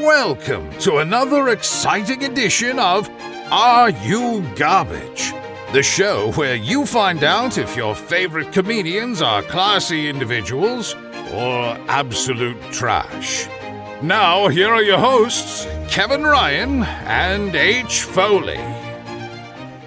Welcome to another exciting edition of Are You Garbage? The show where you find out if your favorite comedians are classy individuals or absolute trash. Now, here are your hosts, Kevin Ryan and H. Foley.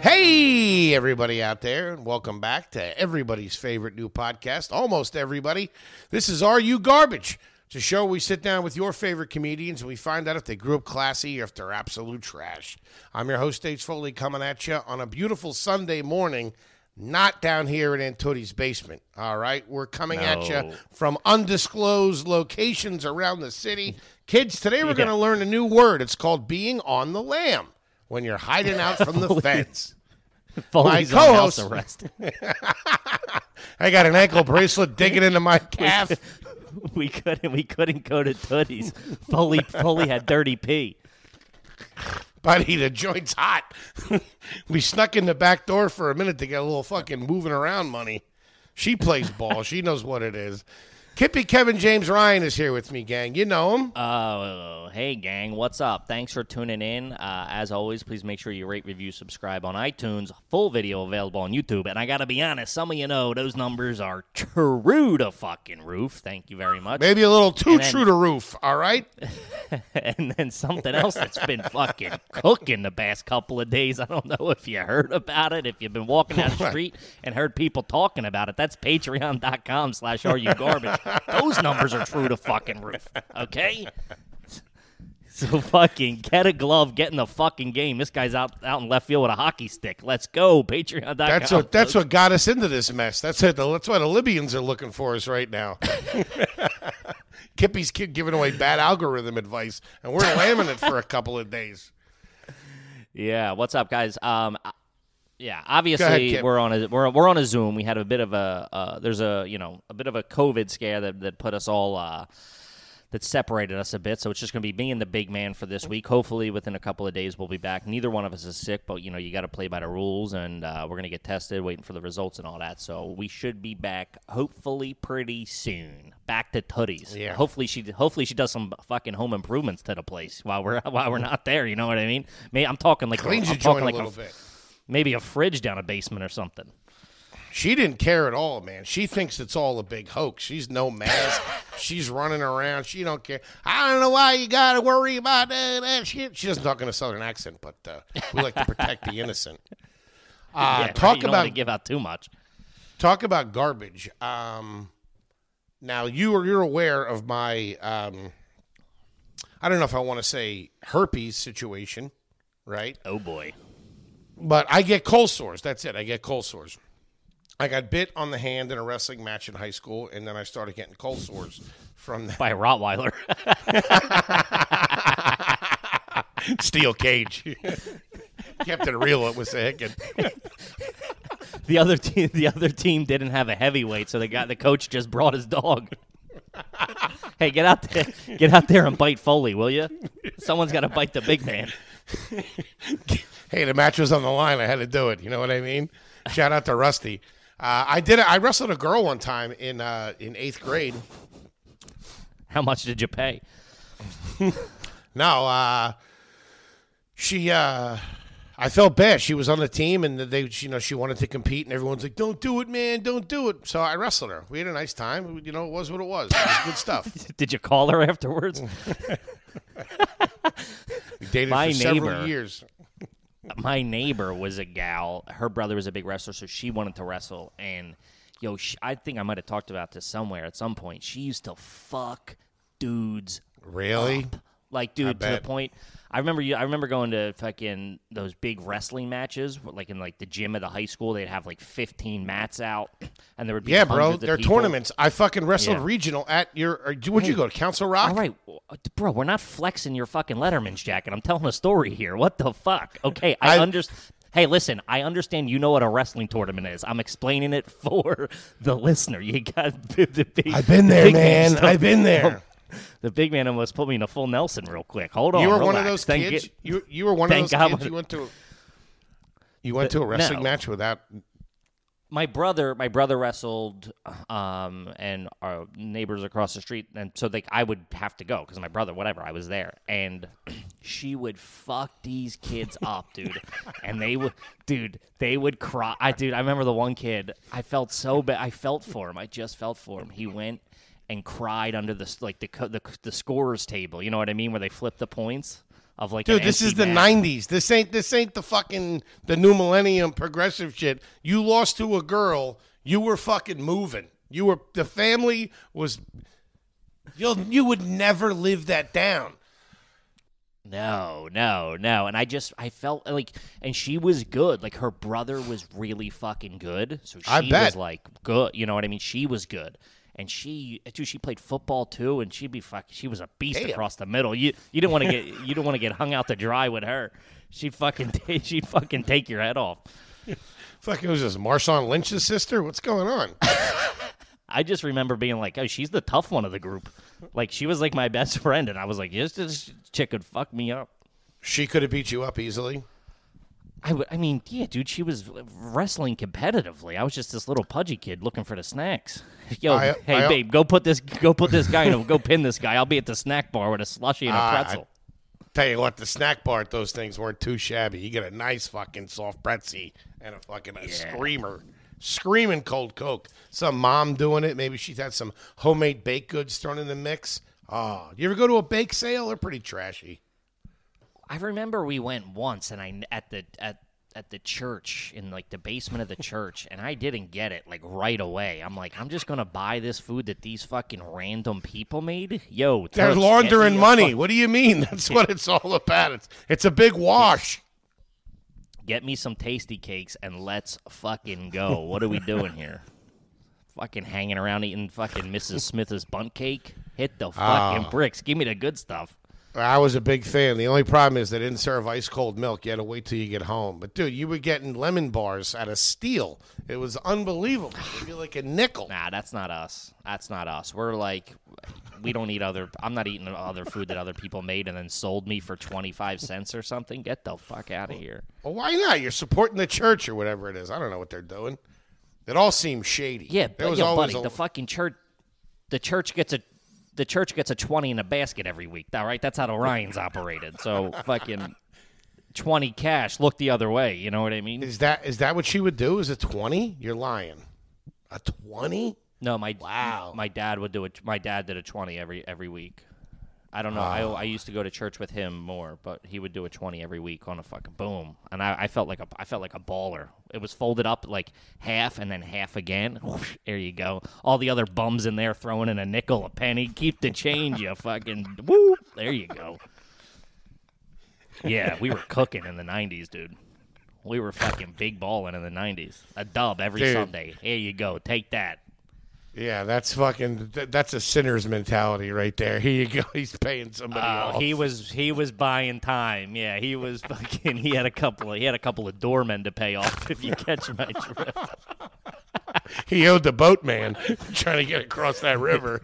Hey, everybody out there, and welcome back to everybody's favorite new podcast, almost everybody. This is Are You Garbage? It's a show where we sit down with your favorite comedians and we find out if they grew up classy or if they're absolute trash. I'm your host, H. Foley, coming at you on a beautiful Sunday morning, not down here in Aunt Tootie's basement. All right, we're coming at you from undisclosed locations around the city. Kids, today we're Yeah. going to learn a new word. It's called being on the lam when you're hiding out from the feds. Foley's My co-host- arrest. I got an ankle bracelet digging into my calf. we couldn't. We couldn't go to Tootie's. Foley. Foley had dirty pee. Buddy, the joint's hot. we snuck in the back door for a minute to get a little fucking moving around money. She plays ball. she knows what it is. Kippy Kevin James Ryan is here with me, gang. You know him. Oh, hey gang, what's up? Thanks for tuning in. Uh, as always, please make sure you rate, review, subscribe on iTunes. Full video available on YouTube. And I gotta be honest, some of you know those numbers are true to fucking roof. Thank you very much. Maybe a little too then- true to roof, all right? and then something else that's been fucking cooking the past couple of days. I don't know if you heard about it, if you've been walking down the street and heard people talking about it. That's patreon.com slash are you garbage. Those numbers are true to fucking roof. Okay? So fucking get a glove, get in the fucking game. This guy's out out in left field with a hockey stick. Let's go, patreon.com. That's what that's what got us into this mess. That's it. That's why the Libyans are looking for us right now. Kippy's ki- giving away bad algorithm advice, and we're lambing it for a couple of days. Yeah, what's up, guys? Um, yeah, obviously Kip. we're on a we're we're on a Zoom. We had a bit of a uh, there's a you know a bit of a COVID scare that that put us all uh, that separated us a bit. So it's just going to be me and the big man for this week. Hopefully, within a couple of days, we'll be back. Neither one of us is sick, but you know you got to play by the rules, and uh, we're going to get tested, waiting for the results and all that. So we should be back hopefully pretty soon. Back to Tootie's. Yeah. Hopefully she hopefully she does some fucking home improvements to the place while we're while we're not there. You know what I mean? May I'm talking like Cleans I'm your joint talking a like little a, bit. Maybe a fridge down a basement or something. She didn't care at all, man. She thinks it's all a big hoax. She's no mask. She's running around. She don't care. I don't know why you got to worry about that, that shit. She doesn't talk in a southern accent, but uh, we like to protect the innocent. Uh, yeah, talk you don't want about to give out too much. talk about garbage. Um, now you are you're aware of my um, I don't know if I want to say herpes situation, right? Oh boy. But I get cold sores. That's it. I get cold sores. I got bit on the hand in a wrestling match in high school, and then I started getting cold sores from that By a Rottweiler. steel cage. Kept it real. It was a hickin'. the other team the other team didn't have a heavyweight, so the guy the coach just brought his dog. hey, get out there get out there and bite Foley, will you? Someone's got to bite the big man. Hey, the match was on the line. I had to do it. You know what I mean? Shout out to Rusty. Uh, I did. I wrestled a girl one time in uh, in eighth grade. How much did you pay? No, uh, she. Uh, I felt bad. She was on the team, and they, you know, she wanted to compete, and everyone's like, "Don't do it, man! Don't do it." So I wrestled her. We had a nice time. You know, it was what it was. It was good stuff. Did you call her afterwards? We dated My for several neighbor- years. My neighbor was a gal. Her brother was a big wrestler, so she wanted to wrestle. And yo, sh I think I might have talked about this somewhere at some point. She used to fuck dudes Really? up. Like, dude, to the point. I remember you. I remember going to fucking those big wrestling matches, like in like the gym at the high school. They'd have like fifteen mats out, and there would be Yeah, bro. They're people. tournaments. I fucking wrestled Yeah. regional at your. Would you go to Council Rock? All right, uh, bro, we're not flexing your fucking Letterman's jacket. I'm telling a story here. What the fuck? Okay, I, I- understand. Hey, listen, I understand you know what a wrestling tournament is. I'm explaining it for the listener. You got the, the big. I've been there, man. I've been there. The big man almost put me in a full Nelson real quick. Hold on. You were one of those Thank kids. you- You you were one of those God kids. You went to. You went to a wrestling no. match without. my brother my brother wrestled um and our neighbors across the street and so like i would have to go because my brother whatever i was there and she would fuck these kids up dude and they would dude they would cry i dude i remember the one kid i felt so bad i felt for him i just felt for him he went and cried under the like the the, the scorers table you know what i mean where they flip the points of like Dude, this is the mat. '90s. This ain't this ain't the fucking the new millennium progressive shit. You lost to a girl, you were fucking moving. You were the family was. You'll you would never live that down. No, no, no. And I just I felt like and she was good. Like her brother was really fucking good. So she I bet. was like good. You know what I mean? She was good. And she dude, she played football too and she'd be fuck she was a beast Damn. across the middle. You you didn't want to get you didn't want to get hung out to dry with her. She'd fucking ta- she'd fucking take your head off. Fucking was this Marshawn Lynch's sister? What's going on? I just remember being like, "Oh, she's the tough one of the group." Like she was like my best friend and I was like, "Yes, this chick could fuck me up." She could have beat you up easily. I, w- I mean, yeah, dude, she was wrestling competitively. I was just this little pudgy kid looking for the snacks. Yo, I- hey, I- babe, go put this, go put this guy, in, go pin this guy. I'll be at the snack bar with a slushy and a Ah, I- pretzel. Tell you what, the snack bar at those things weren't too shabby. You get a nice fucking soft pretzel and a fucking a screamer. Screaming cold Coke. Some mom doing it. Maybe she's had some homemade baked goods thrown in the mix. Oh, you ever go to a bake sale? They're pretty trashy. I remember we went once, and I at the at at the church in like the basement of the church, and I didn't get it like right away. I'm like, I'm just gonna buy this food that these fucking random people made. Yo, They're laundering money. fuck- What do you mean? That's what it's all about. It's, it's a big wash. get me some tasty cakes and let's fucking go. What are we doing here? fucking hanging around eating fucking Mrs. Smith's Bundt cake? Hit the ah. fucking bricks. Give me the good stuff. I was a big fan. The only problem is they didn't serve ice cold milk. You had to wait till you get home. But dude, you were getting lemon bars out of steel. It was unbelievable. It'd be like a nickel. Nah, that's not us. That's not us. We're like, we don't eat other. I'm not eating other food that other people made and then sold me for 25 cents or something. Get the fuck out of here. Well, why not? You're supporting the church or whatever it is. I don't know what they're doing. It all seems shady. Yeah, but was yo, buddy, a, the fucking church, the church gets a, the church gets a twenty in a basket every week. All right, that's how Orion's operated. So fucking twenty cash. Look the other way. You know what I mean? is that is that what she would do? Is a twenty? You're lying. A twenty? No, my Wow. my dad would do it. My dad did a twenty every every week. I don't know. I, I used to go to church with him more, but he would do a twenty every week on a fucking boom, and I, I felt like a I felt like a baller. It was folded up like half and then half again. Whoosh, there you go. All the other bums in there throwing in a nickel, a penny. Keep the change, you fucking woo. There you go. Yeah, we were cooking in the '90s, dude. We were fucking big balling in the '90s. A dub every Dude. Sunday. Here you go. Take that. Yeah, that's fucking. That's a sinner's mentality right there. Here you go. He's paying somebody else. he was he was buying time. Yeah, he was fucking. He had a couple of he had a couple of doormen to pay off. If you catch my drift. He owed the boatman trying to get across that river.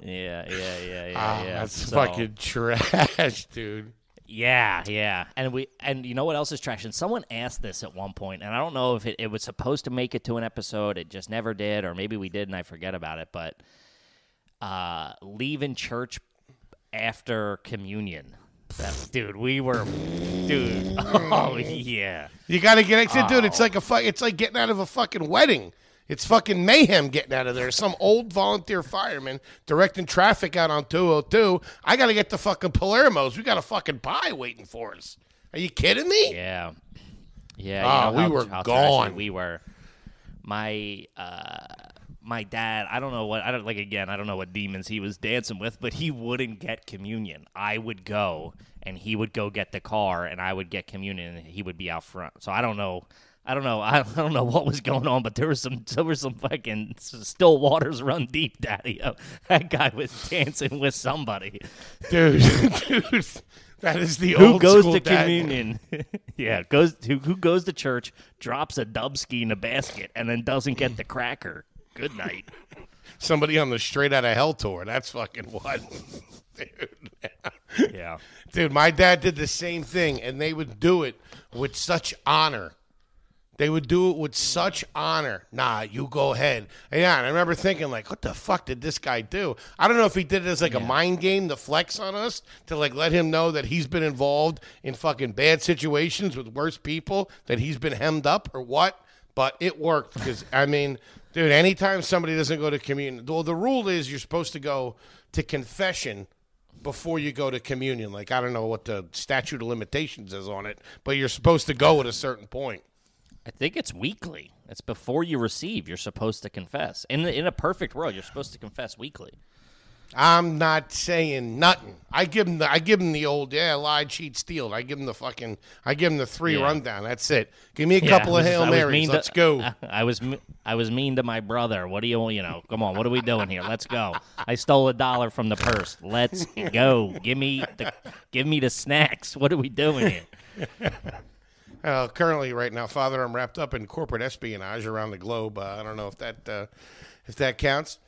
Yeah, yeah, yeah, yeah, Ah, yeah. that's So- fucking trash, dude. Yeah, yeah. And we and you know what else is trash? And someone asked this at one point, and I don't know if it, it was supposed to make it to an episode. It just never did, or maybe we did and I forget about it. But uh, leaving church after communion. That, dude, we were, dude. Oh yeah. You got to get it, dude. Oh. It's like a fu- It's like getting out of a fucking wedding. It's fucking mayhem getting out of there. Some old volunteer fireman directing traffic out on 202. I got to get to fucking Palermo's. We got a fucking pie waiting for us. Are you kidding me? Yeah, yeah. Ah, you know we how- were how gone. We were. My uh, my dad. I don't know what. I don't like. Again, I don't know what demons he was dancing with, but he wouldn't get communion. I would go, and he would go get the car, and I would get communion, and he would be out front. So I don't know. I don't know. I don't know what was going on, but there was some. There was some fucking still waters run deep, Daddy. Oh, that guy was dancing with somebody. Dude, dude. That is the who old goes school to dad. communion? yeah, goes who, who goes to church, drops a dubski in a basket, and then doesn't get the cracker. Good night. Somebody on the Straight Outta Hell tour. That's fucking what. Dude. Yeah, Dude, my dad did the same thing, and they would do it with such honor. They would do it with such honor. Nah, you go ahead. And yeah, and I remember thinking like, what the fuck did this guy do? I don't know if he did it as like a mind game to flex on us to like let him know that he's been involved in fucking bad situations with worse people, that he's been hemmed up or what. But it worked because I mean, dude, anytime somebody doesn't go to communion, well, the rule is you're supposed to go to confession before you go to communion. Like I don't know what the statute of limitations is on it, but you're supposed to go at a certain point. I think it's weekly. It's before you receive. You're supposed to confess. In in a perfect world, you're supposed to confess weekly. I'm not saying nothing. I give him the I give him the old yeah lied, cheat, steal. I give him the fucking I give him the three Yeah. rundown. That's it. Give me a Yeah, couple I of hail marys. Let's go. I was I was mean to my brother. What do you you know? Come on, what are we doing here? Let's go. I stole a dollar from the purse. Let's go. Give me the give me the snacks. What are we doing here? Uh, currently, right now, Father, I'm wrapped up in corporate espionage around the globe. Uh, I don't know if that uh, if that counts.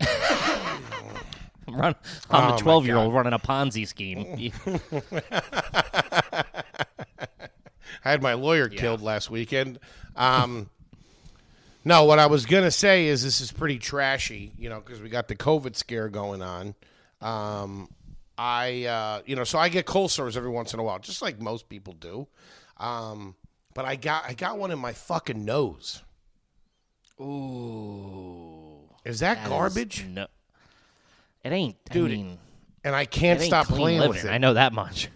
I'm, run, I'm Oh, a 12 year old running a Ponzi scheme. I had my lawyer killed last weekend. Um, no, what I was gonna say is this is pretty trashy, you know, because we got the COVID scare going on. Um, I, uh, you know, so I get cold sores every once in a while, just like most people do. Um, but I got I got one in my fucking nose. Ooh, Is that, that is garbage? no, it ain't, Dude, I mean, and I can't stop playing with it. I know that much.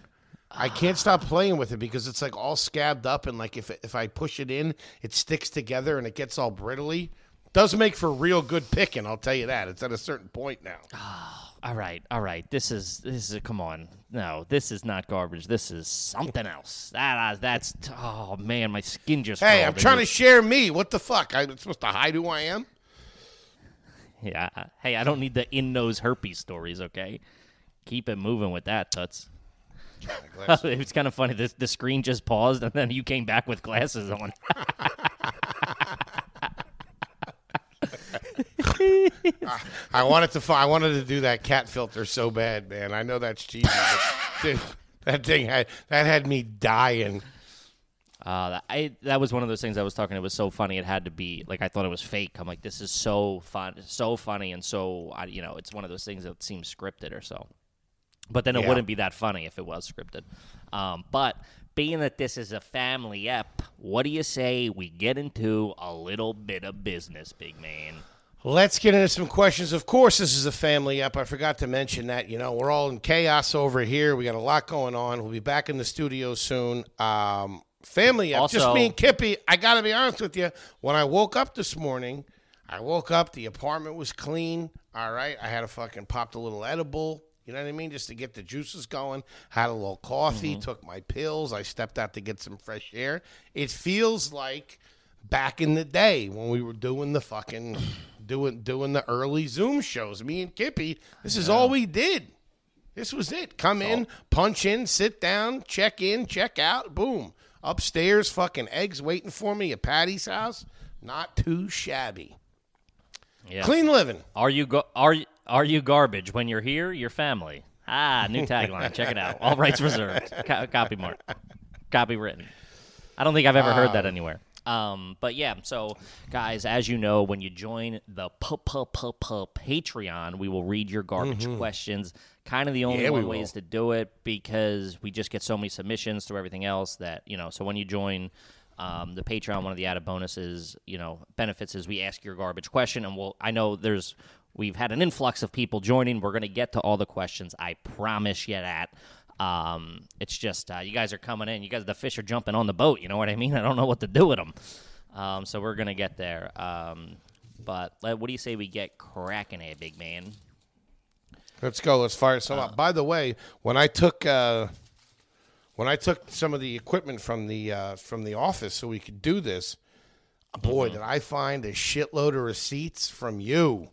I can't stop playing with it because it's like all scabbed up and like if if I push it in, it sticks together and it gets all brittly. Does make for real good picking, I'll tell you that. It's at a certain point now. All right, all right. This is this is come on. No, this is not garbage. This is something else. That uh, that's oh man, my skin just. Hey, I'm trying to share me. What the fuck? I'm supposed to hide who I am? Yeah. uh, Hey, I don't need the in nose herpes stories. Okay, keep it moving with that, Tuts. it was kind of funny. The, the screen just paused, and then you came back with glasses on. I wanted to I wanted to do that cat filter so bad, man. I know that's cheesy, but dude, that thing had that had me dying. Uh, that- I that was one of those things I was talking. It was so funny. It had to be like I thought it was fake. I'm like, this is so fun, so funny, and so I, you know, it's one of those things that seems scripted or so. But then it Yeah. wouldn't be that funny if it was scripted. Um, but being that this is a family ep, what do you say we get into a little bit of business, big man? Let's get into some questions. Of course, this is a family up. I forgot to mention that. You know, we're all in chaos over here. We got a lot going on. We'll be back in the studio soon. Um, family up. Just me and Kippy. I got to be honest with you. When I woke up this morning, I woke up. The apartment was clean. All right. I had a fucking popped a little edible. You know what I mean? Just to get the juices going. Had a little coffee. Took my pills. I stepped out to get some fresh air. It feels like back in the day when we were doing the fucking doing doing the early Zoom shows. Me and Kippy, this is all we did. This was it. Come in, punch in, sit down, check in, check out, boom. Upstairs, fucking eggs waiting for me at Patty's house. Not too shabby. Yeah. Clean living. Are you go- are are you garbage when you're here? Your family. Ah, new tagline. Check it out. All rights reserved. Co- copy mark. Copywritten. I don't think I've ever heard that anywhere. Um, but yeah, so guys, as you know, when you join the Patreon, we will read your garbage questions. Kind of the only Yeah, we one will. ways to do it because we just get so many submissions through everything else that you know. So when you join um, the Patreon, one of the added bonuses, you know, benefits is we ask your garbage question, and we'll. I know there's we've had an influx of people joining. We're going to get to all the questions. I promise you that. Um, it's just uh, you guys are coming in. You guys, the fish are jumping on the boat. You know what I mean? I don't know what to do with them. Um, so we're gonna get there. Um, but uh, what do you say we get cracking here, big man? Let's go. Let's fire some up. By the way, when I took uh, when I took some of the equipment from the uh, from the office so we could do this, boy, did I find a shitload of receipts from you,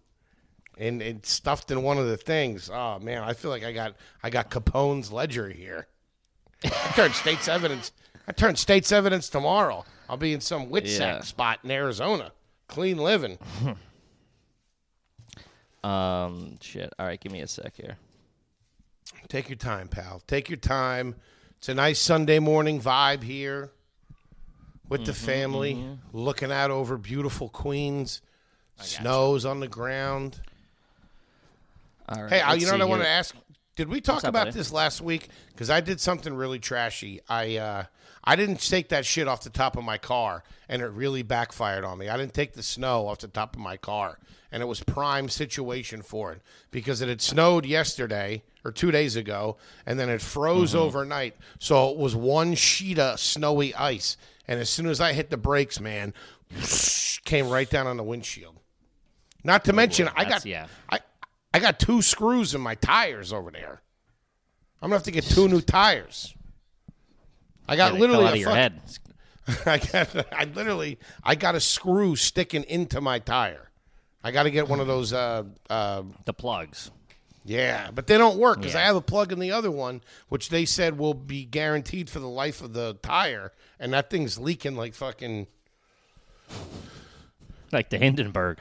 and stuffed in one of the things. Oh man, I feel like I got I got Capone's ledger here. I turned state's evidence. I turned state's evidence tomorrow. I'll be in some WITSEC Yeah. spot in Arizona. Clean living. Um, shit. All right, give me a sec here. Take your time, pal. Take your time. It's a nice Sunday morning vibe here. with the family, looking out over beautiful Queens, snows on the ground. All right, Hey, you know what I want to ask? Did we talk up, about buddy? this last week? Because I did something really trashy. I uh, I didn't take that shit off the top of my car, and it really backfired on me. I didn't take the snow off the top of my car, and it was prime situation for it because it had snowed yesterday or two days ago, and then it froze Mm-hmm. overnight. So it was one sheet of snowy ice, and as soon as I hit the brakes, man, came right down on the windshield. Not to mention, I Oh, got yeah. I I got two screws in my tires over there. I'm gonna have to get two new tires. I got Yeah, literally out of your fuck- head. I got I literally I got a screw sticking into my tire. I got to get one of those. Uh, uh, The plugs. yeah, but they don't work because I have a plug in the other one, which they said will be guaranteed for the life of the tire, and that thing's leaking like fucking like the Hindenburg.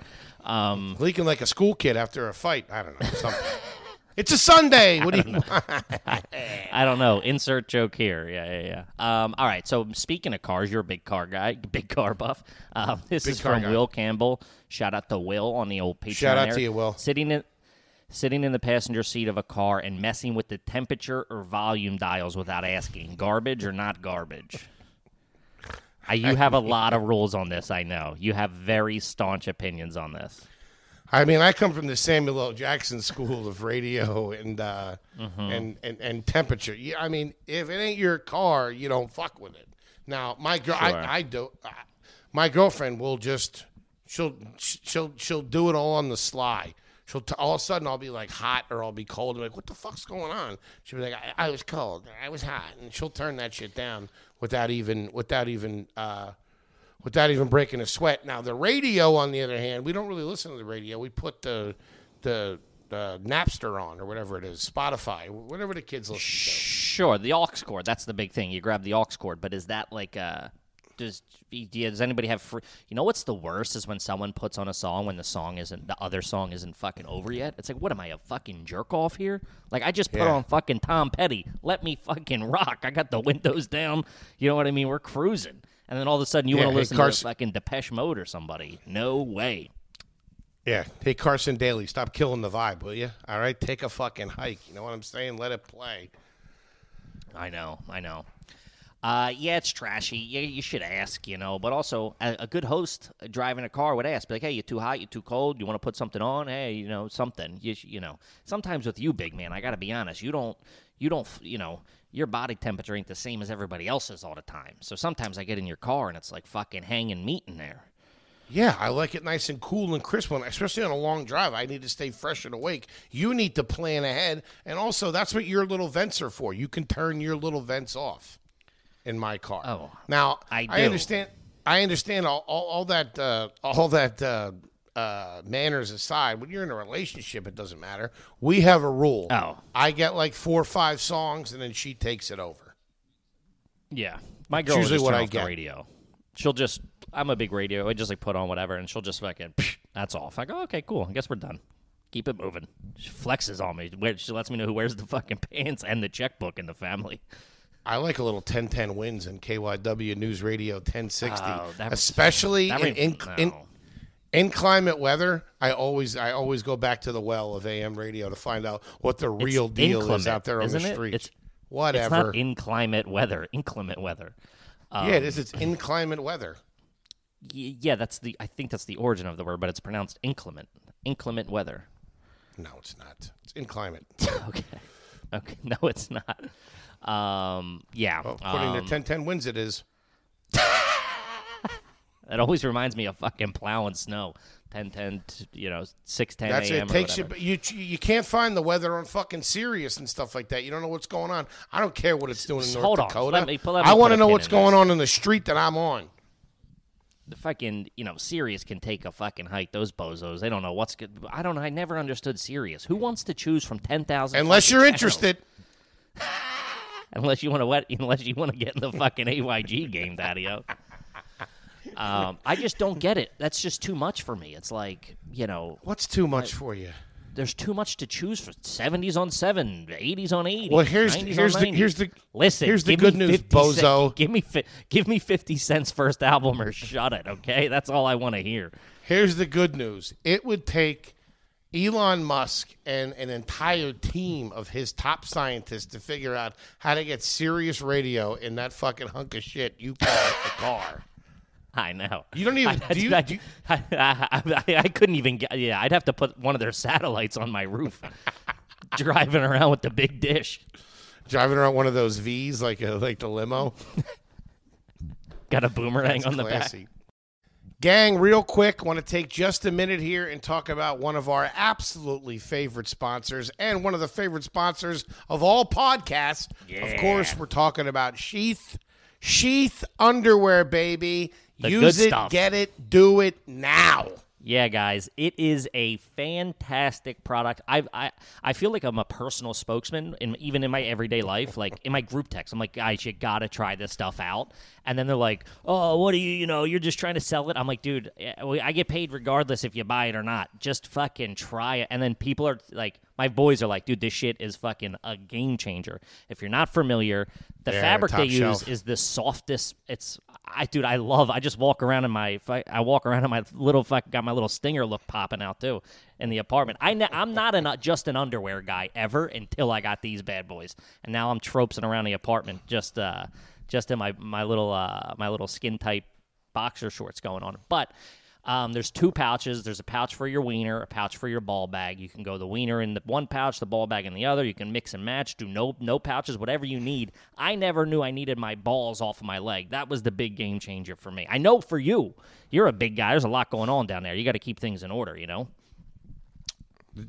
Um, leaking like a school kid after a fight. I don't know something. it's a Sunday. What do you? I don't know. Insert joke here. Yeah, yeah, yeah. Um, all right. So speaking of cars, you're a big car guy, big car buff. Um, this Big is car from guy. Will Campbell. Shout out to Will on the old Patreon. Shout out there. to you, Will. Sitting in. Sitting in the passenger seat of a car and messing with the temperature or volume dials without asking. Garbage or not garbage? You have a lot of rules on this, I know. You have very staunch opinions on this. I mean, I come from the Samuel L. Jackson school of radio and uh, and, and and temperature. Yeah, I mean, if it ain't your car, you don't fuck with it. Now, my girl, Sure. I, I do. Uh, my girlfriend will just she'll she'll she'll do it all on the sly. She'll t- all of a sudden I'll be like hot or I'll be cold. I'm like, what the fuck's going on? She'll be like, I, I was cold, I was hot, and she'll turn that shit down without even without even. Uh, without even breaking a sweat. Now the radio, on the other hand, we don't really listen to the radio. We put the the, the Napster on or whatever it is, Spotify, whatever the kids listen Sure, the aux cord. That's the big thing. You grab the aux cord, but is that like uh does does anybody have free? You know what's the worst is when someone puts on a song when the song isn't the other song isn't fucking over yet. It's like, what am I a fucking jerk off here? Like I just put Yeah. on fucking Tom Petty. Let me fucking rock. I got the windows down. You know what I mean? We're cruising, and then all of a sudden you Yeah, want to hey, listen Carson- to fucking Depeche Mode or somebody. No way. Yeah. Hey Carson Daly, stop killing the vibe, will you? All right, take a fucking hike. You know what I'm saying? Let it play. I know, I know. Uh, yeah, it's trashy. Yeah, you should ask, you know. But also, a, a good host uh, driving a car would ask, like, "Hey, you're too hot? you're too cold? You want to put something on? Hey, you know, something. You, you know." Sometimes with you, big man, I got to be honest. You don't, you don't, you know, your body temperature ain't the same as everybody else's all the time. So sometimes I get in your car and it's like fucking hanging meat in there. Yeah, I like it nice and cool and crisp, when, especially on a long drive. I need to stay fresh and awake. You need to plan ahead, and also that's what your little vents are for. You can turn your little vents off in my car. Oh, now I I understand. I understand all, all, all that. Uh, all that uh, uh, manners aside, when you're in a relationship, it doesn't matter. We have a rule. Oh. I get like four or five songs, and then she takes it over. Yeah, my girl usually what I get. the radio. She'll just, I'm a big radio. I just like put on whatever, and she'll just fucking, that's off. I go, okay, cool. I guess we're done. Keep it moving. She flexes on me. Where- She lets me know who wears the fucking pants and the checkbook in the family. I like a little 1010 WINS in KYW News Radio 1060, Oh, that especially That in, in, in, no. in climate weather. I always I always go back to the well of AM radio to find out what the real deal is out there on the it? streets. It's- Whatever. It's not inclement weather. Inclement weather. yeah, it um, is. It's inclement weather. Yeah, that's the. I think that's the origin of the word, but it's pronounced inclement. Inclement weather. No, it's not. It's inclement. okay. Okay. No, it's not. Um. Yeah. Well, according to um, 1010 WINS, it is. It always reminds me of fucking plowing snow. 10, 10, you know, 6, 10 That's it. Takes you, you. You can't find the weather on fucking Sirius and stuff like that. You don't know what's going on. I don't care what it's doing in North hold on. Dakota. Let me- let me I want to know what's going this. on in the street that I'm on. The fucking, you know, Sirius can take a fucking hike. Those bozos, they don't know what's good. I don't know. I never understood Sirius. Who wants to choose from 10,000? Unless you're interested. Unless you want to wet, unless you want to get in the fucking AYG game, Daddy-O. Um, I just don't get it. That's just too much for me. It's like, you know, What's too much for you? there's too much to choose for. 70s on 7, 80s on 8. Well, here's 90s here's the 90. here's the Listen, here's the good news, 50 cent- bozo. give me fi- give me 50 cents first album or shut it, okay? That's all I want to hear. Here's the good news. It would take Elon Musk and an entire team of his top scientists to figure out how to get Sirius radio in that fucking hunk of shit you call a car. I know. You don't even- I, do you- I, do you- I, I, I, couldn't even get. Yeah, I'd have to put one of their satellites on my roof, driving around with the big dish. Driving around one of those V's like a, like the limo. Got a boomerang on the back. Gang, real quick, want to take just a minute here and talk about one of our absolutely favorite sponsors and one of the favorite sponsors of all podcasts. Of course, we're talking about Sheath. Sheath underwear, baby. The Use it, get it, do it now. Yeah, guys, it is a fantastic product. I I I feel like I'm a personal spokesman, in, even in my everyday life. Like in my group text, I'm like, guys, you gotta try this stuff out. And then they're like, oh, what are you? You know, you're just trying to sell it. I'm like, dude, eh, I get paid regardless if you buy it or not. Just fucking try it. And then people are like, my boys are like, dude, this shit is fucking a game changer. If you're not familiar, the Yeah, fabric they use shelf. is the softest. It's I dude, I love. I just walk around in my. I walk around in my little. fuck- Got my little stinger look popping out too in the apartment. I I'm not an uh, just an underwear guy ever until I got these bad boys, and now I'm tropesing around the apartment just uh just in my my little uh my little skin tight boxer shorts going on. But um, there's two pouches. There's a pouch for your wiener, a pouch for your ball bag. You can go the wiener in the one pouch, the ball bag in the other. You can mix and match. Do no no pouches, whatever you need. I never knew I needed my balls off of my leg. That was the big game changer for me. I know for you, you're a big guy. There's a lot going on down there. You got to keep things in order. You know.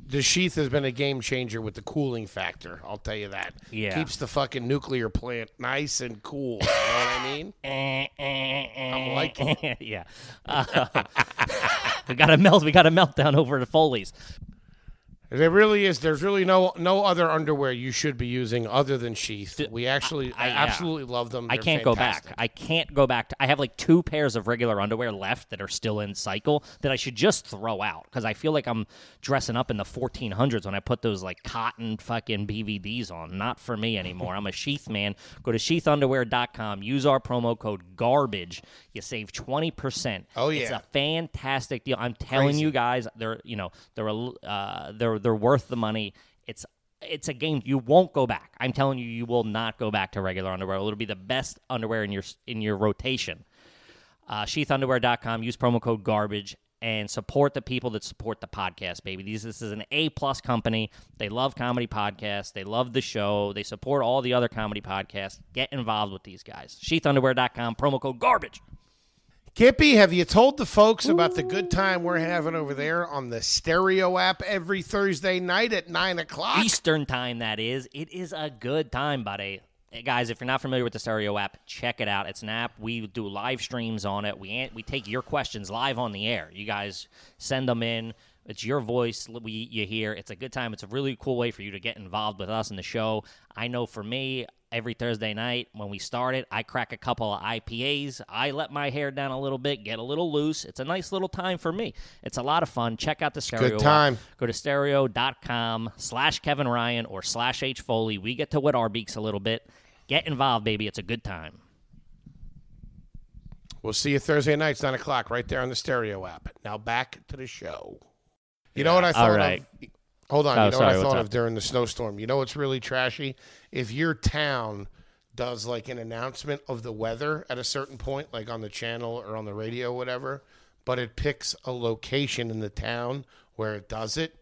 The sheath has been a game changer with the cooling factor. I'll tell you that. Yeah. Keeps the fucking nuclear plant nice and cool. You know what I mean? I'm liking yeah. Uh, we got a melt. We got a meltdown over at Foley's. There really is. There's really no no other underwear you should be using other than Sheath. We actually, I, I- yeah. absolutely love them. I They're can't go back. I can't go back. To, I have like two pairs of regular underwear left that are still in cycle that I should just throw out because I feel like I'm dressing up in the 1400s when I put those like cotton fucking BVDs on. Not for me anymore. I'm a sheath man. Go to sheathunderwear.com. Use our promo code garbage. You save 20%. Oh, yeah, It's a fantastic deal. I'm telling Crazy. you guys, they're you know they're uh, they're they're worth the money. It's it's a game you won't go back. I'm telling you, you will not go back to regular underwear. It'll be the best underwear in your in your rotation. Uh, sheathunderwear.com. Use promo code garbage and support the people that support the podcast, baby. These this is an A plus company. They love comedy podcasts. They love the show. They support all the other comedy podcasts. Get involved with these guys. Sheathunderwear.com. Promo code garbage. Kippy, have you told the folks about the good time we're having over there on the Stereo app every Thursday night at nine o'clock? Eastern time, that is. It is a good time, buddy. Hey, Guys, if you're not familiar with the Stereo app, check it out. It's an app. We do live streams on it. We we take your questions live on the air. You guys send them in. It's your voice we, you hear. It's a good time. It's a really cool way for you to get involved with us in the show. I know for me, every Thursday night when we start it, I crack a couple of IPAs. I let my hair down a little bit, get a little loose. It's a nice little time for me. It's a lot of fun. Check out the Stereo app. time. Go to stereo.com slash Kevin Ryan or slash H Foley. We get to wet our beaks a little bit. Get involved, baby. It's a good time. We'll see you Thursday nights, nine o'clock, right there on the Stereo app. Now back to the show. You know what I thought All right. of? Hold on. Oh, you know sorry, what I thought up? of during the snowstorm? You know what's really trashy? If your town does like an announcement of the weather at a certain point, like on the channel or on the radio, whatever, but it picks a location in the town where it does it.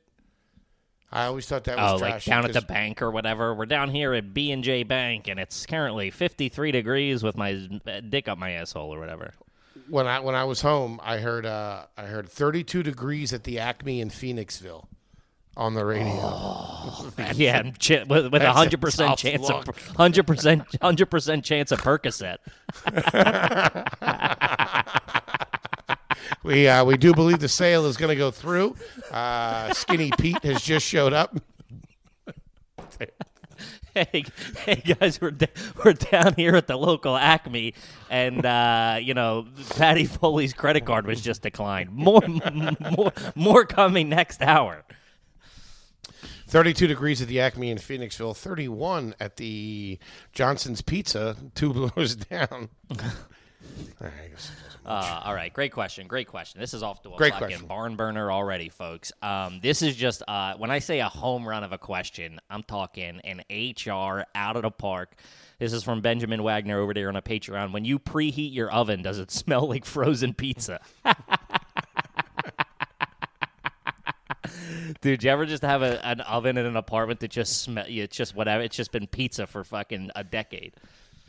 I always thought that was Oh, like down at the bank or whatever. We're down here at B and J Bank, and it's currently 53 degrees with my dick up my asshole or whatever. when I when I was home, I heard uh, I heard 32 degrees at the Acme in Phoenixville on the radio. Oh. yeah, and ch- with, with a that's a hundred percent chance look. of hundred percent hundred percent chance of Percocet. We uh, we do believe the sale is going to go through. Uh, Skinny Pete has just showed up. Hey, hey guys, we're da- we're down here at the local Acme, and uh, you know Patty Foley's credit card was just declined. More more more coming next hour. 32 degrees at the Acme in Phoenixville, 31 at the Johnson's Pizza, two floors down. All right, Uh, all right, great question. Great question. This is off to a Great fucking question. barn burner already, folks. Um, this is just uh, when I say a home run of a question, I'm talking an HR out of the park. This is from Benjamin Wagner over there on a Patreon. When you preheat your oven, does it smell like frozen pizza? Dude, you ever just have a, an oven in an apartment that just smell? It's just whatever. It's just been pizza for fucking a decade.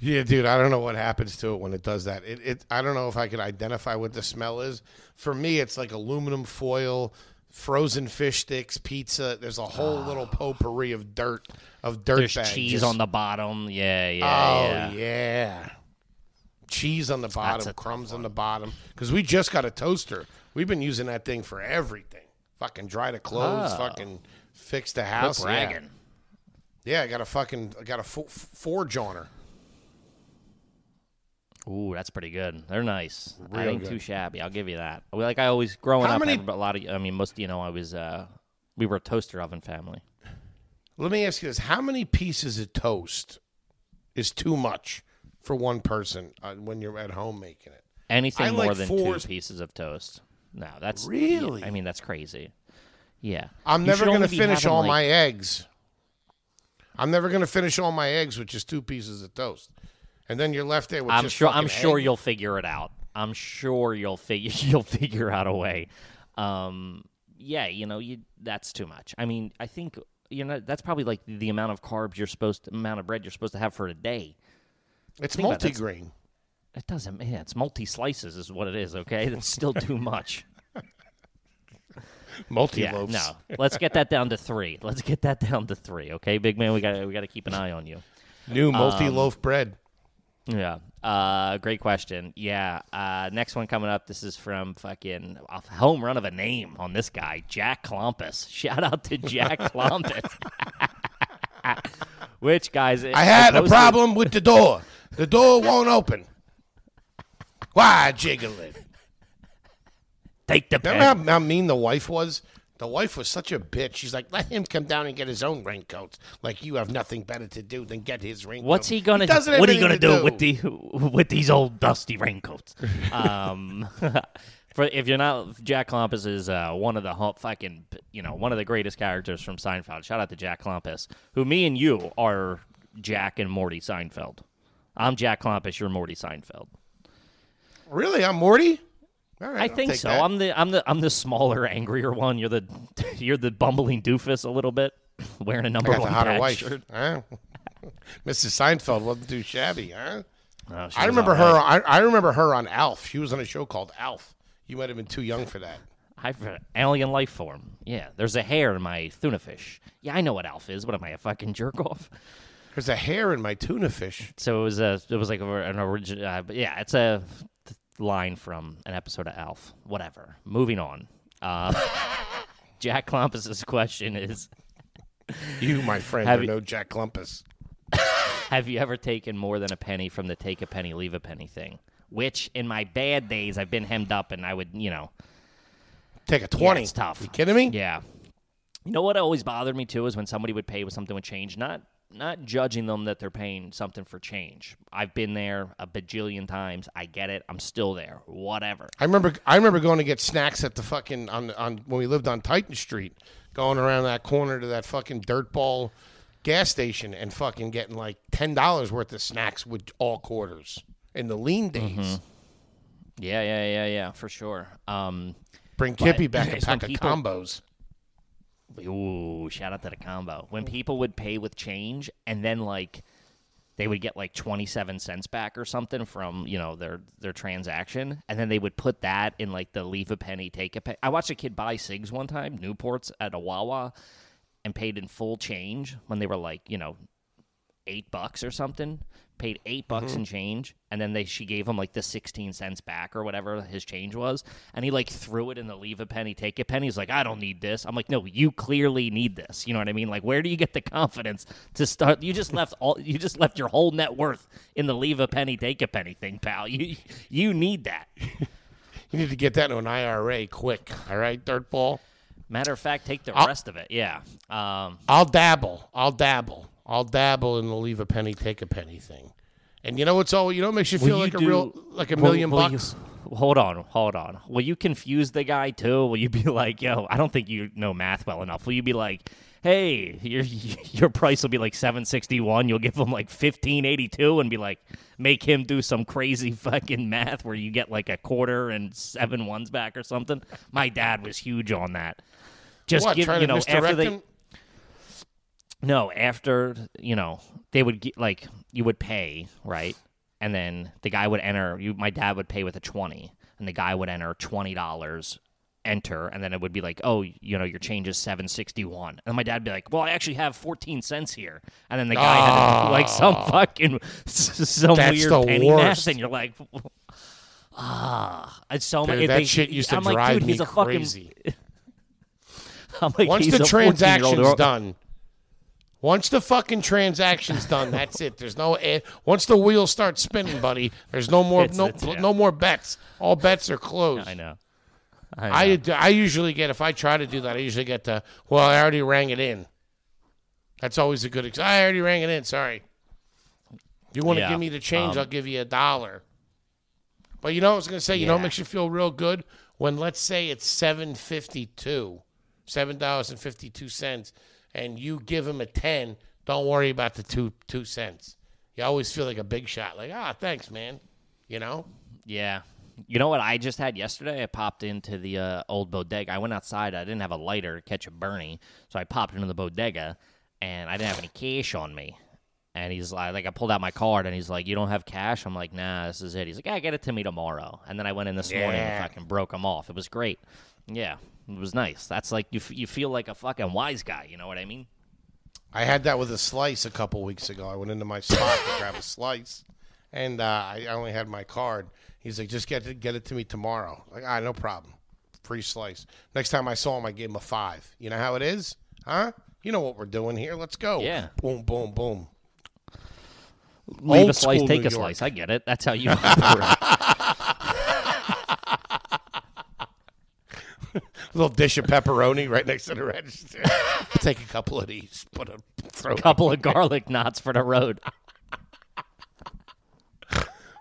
Yeah, dude, I don't know what happens to it when it does that. It, it I don't know if I can identify what the smell is. For me, it's like aluminum foil, frozen fish sticks, pizza. There's a whole ah. little potpourri of dirt of dirt There's bags. cheese Just- on the bottom. Yeah, yeah, Oh yeah. yeah. Cheese on the bottom, crumbs on the bottom. Because we just got a toaster. We've been using that thing for everything. Fucking dry the clothes. Oh. Fucking fix the Quit house. Yeah. bragging. yeah, I got a fucking I got a forge on her. Ooh, that's pretty good. They're nice. I Real ain't too shabby. I'll give you that. Like I always growing How up, many- a lot of I mean, most you know, I was uh, we were a toaster oven family. Let me ask you this: How many pieces of toast is too much for one person uh, when you're at home making it? Anything I more like than four- two pieces of toast. No, that's Really? yeah, I mean, that's crazy. Yeah, I'm You never going to finish all like- my eggs. I'm never going to finish all my eggs with just two pieces of toast, and then you're left there with I'm just sure. I'm sure egg. you'll figure it out. I'm sure you'll figure you'll figure out a way. Um, yeah, you know, you that's too much. I mean, I think you know that's probably like the amount of carbs you're supposed to, amount of bread you're supposed to have for a day. It's multigrain. It doesn't. Yeah, it's multi slices is what it is. Okay, that's still too much. Multi Yeah, no. Let's get that down to three. Let's get that down to three. Okay, big man, we got we got to keep an eye on you. New multi Um, loaf bread. Yeah. Uh, great question. Yeah. Uh, next one coming up. This is from fucking a home run of a name on this guy, Jack Klompus. Shout out to Jack Klompus. Which guys? I had a problem with the door. The door won't open. Why jiggle it? Take the Remember how, how mean the wife was? The wife was such a bitch. She's like, let him come down and get his own raincoats. Like you have nothing better to do than get his raincoat. What's he gonna? doesn't what are you gonna to do, with the with these old dusty raincoats? um, for if you're not Jack Klompus is uh, one of the hu- fucking you know one of the greatest characters from Seinfeld. Shout out to Jack Klompus, who me and you are Jack and Morty Seinfeld. I'm Jack Klompus. You're Morty Seinfeld. Really? I'm Morty? All right, I I'll think so. that. I'm the I'm the I'm the smaller, angrier one. You're the you're the bumbling doofus a little bit, wearing a number I got the hotter wife. shirt. Huh? Mrs. Seinfeld wasn't too shabby, huh? Oh, I remember her. right. I, I remember her on Alf. She was on a show called Alf. You might have been too young for that. I've an alien life form. Yeah, there's a hair in my tuna fish. Yeah, I know what Alf is. What am I, a fucking jerk off? There's a hair in my tuna fish. So it was a, it was like an original. Uh, but yeah, it's a line from an episode of Alf. Whatever. Moving on. Uh, Jack Klompus's question is: You, my friend, Have are you- no Jack Klompus. Have you ever taken more than a penny from the take a penny, leave a penny thing? Which, in my bad days, I've been hemmed up, and I would, you know, Take a twenty. it's tough. You kidding me? Yeah. You know what always bothered me too is when somebody would pay with something with change, not not judging them that they're paying something for change. I've been there a bajillion times. I get it. I'm still there. Whatever. I remember. I remember going to get snacks at the fucking on on when we lived on Titan Street, going around that corner to that fucking dirtball gas station and fucking getting like ten dollars worth of snacks with all quarters in the lean days. Mm-hmm. Yeah, yeah, yeah, yeah, for sure. Um, Bring Kippy back a pack of people- combos. Ooh, shout out to the combo. When mm. people would pay with change and then like they would get like 27 cents back or something from, you know, their their transaction and then they would put that in like the leave a penny, take a penny. I watched a kid buy cigs one time, Newports at a Wawa and paid in full change when they were like, you know, 8 bucks or something. Paid 8 bucks in change and then they she gave him like the 16 cents back or whatever his change was and he like threw it in the leave a penny, take a penny. He's like, "I don't need this." I'm like, "No, you clearly need this." You know what I mean? Like where do you get the confidence to start you just left all you just left your whole net worth in the leave a penny, take a penny thing, pal. You you need that. You need to get that into an IRA quick. All right, dirtball. Matter of fact, take the I'll- rest of it. Yeah. Um, I'll dabble. I'll dabble. I'll dabble in the leave a penny, take a penny thing. And you know what's all? You know what makes you will feel you like a do- real, like a will- million will you- bucks. hold on, hold on. Will you confuse the guy too? Will you be like, yo, I don't think you know math well enough. Will you be like, hey, your your price will be like seven sixty one. You'll give him like fifteen eighty two, and be like, make him do some crazy fucking math where you get like a quarter and seven ones back or something. My dad was huge on that. Just what? give you to know after they. No, after you know they would get like you would pay right, and then the guy would enter. You, my dad would pay with a twenty, and the guy would enter twenty dollars, enter, and then it would be like, oh, you know, your change is seven sixty one, and my dad'd be like, well, I actually have fourteen cents here, and then the guy had to do like some fucking some That's weird the penny worst. math, and you're like. Ah, it's so many. Dude, that they- shit used to I'm like, drive dude, me he's a fucking- crazy. I'm like, Once he's the a 14-year-old transaction's done, once the fucking transaction's done, that's it. There's no once the wheels start spinning, buddy. There's no more It's- no it's- yeah. no more bets. All bets are closed. I know. I know. I I usually get if I try to do that, I usually get the well, I already rang it in. That's always a good. Ex- I already rang it in. Sorry. You want to Yeah, give me the change? um, I'll give you a dollar. But you know, what I was gonna say. You know, what makes you feel real good when let's say it's seven fifty two, seven dollars and fifty two cents, and you give him a ten. Don't worry about the two two cents. You always feel like a big shot. Like ah, thanks, man. You know. Yeah. You know what I just had yesterday? I popped into the uh, old bodega. I went outside. I didn't have a lighter to catch a Bernie, so I popped into the bodega, and I didn't have any cash on me. And he's like, like I pulled out my card, and he's like, "You don't have cash?" I'm like, "Nah, this is it." He's like, "Yeah, get it to me tomorrow." And then I went in this morning and Yeah. fucking broke him off. It was great. Yeah, it was nice. That's like you. f- You feel like a fucking wise guy. You know what I mean? I had that with a slice a couple weeks ago. I went into my spot to grab a slice, and uh, I only had my card. He's like, "Just get it, get it to me tomorrow." Like, ah, no problem, free slice. Next time I saw him, I gave him a five. You know how it is, huh? You know what we're doing here. Let's go. Yeah. Boom, boom, boom. Leave Old a slice, take New a York. slice. I get it. That's how you operate. little dish of pepperoni right next to the register. Take a couple of these. Put a throw. couple of garlic knots for the road.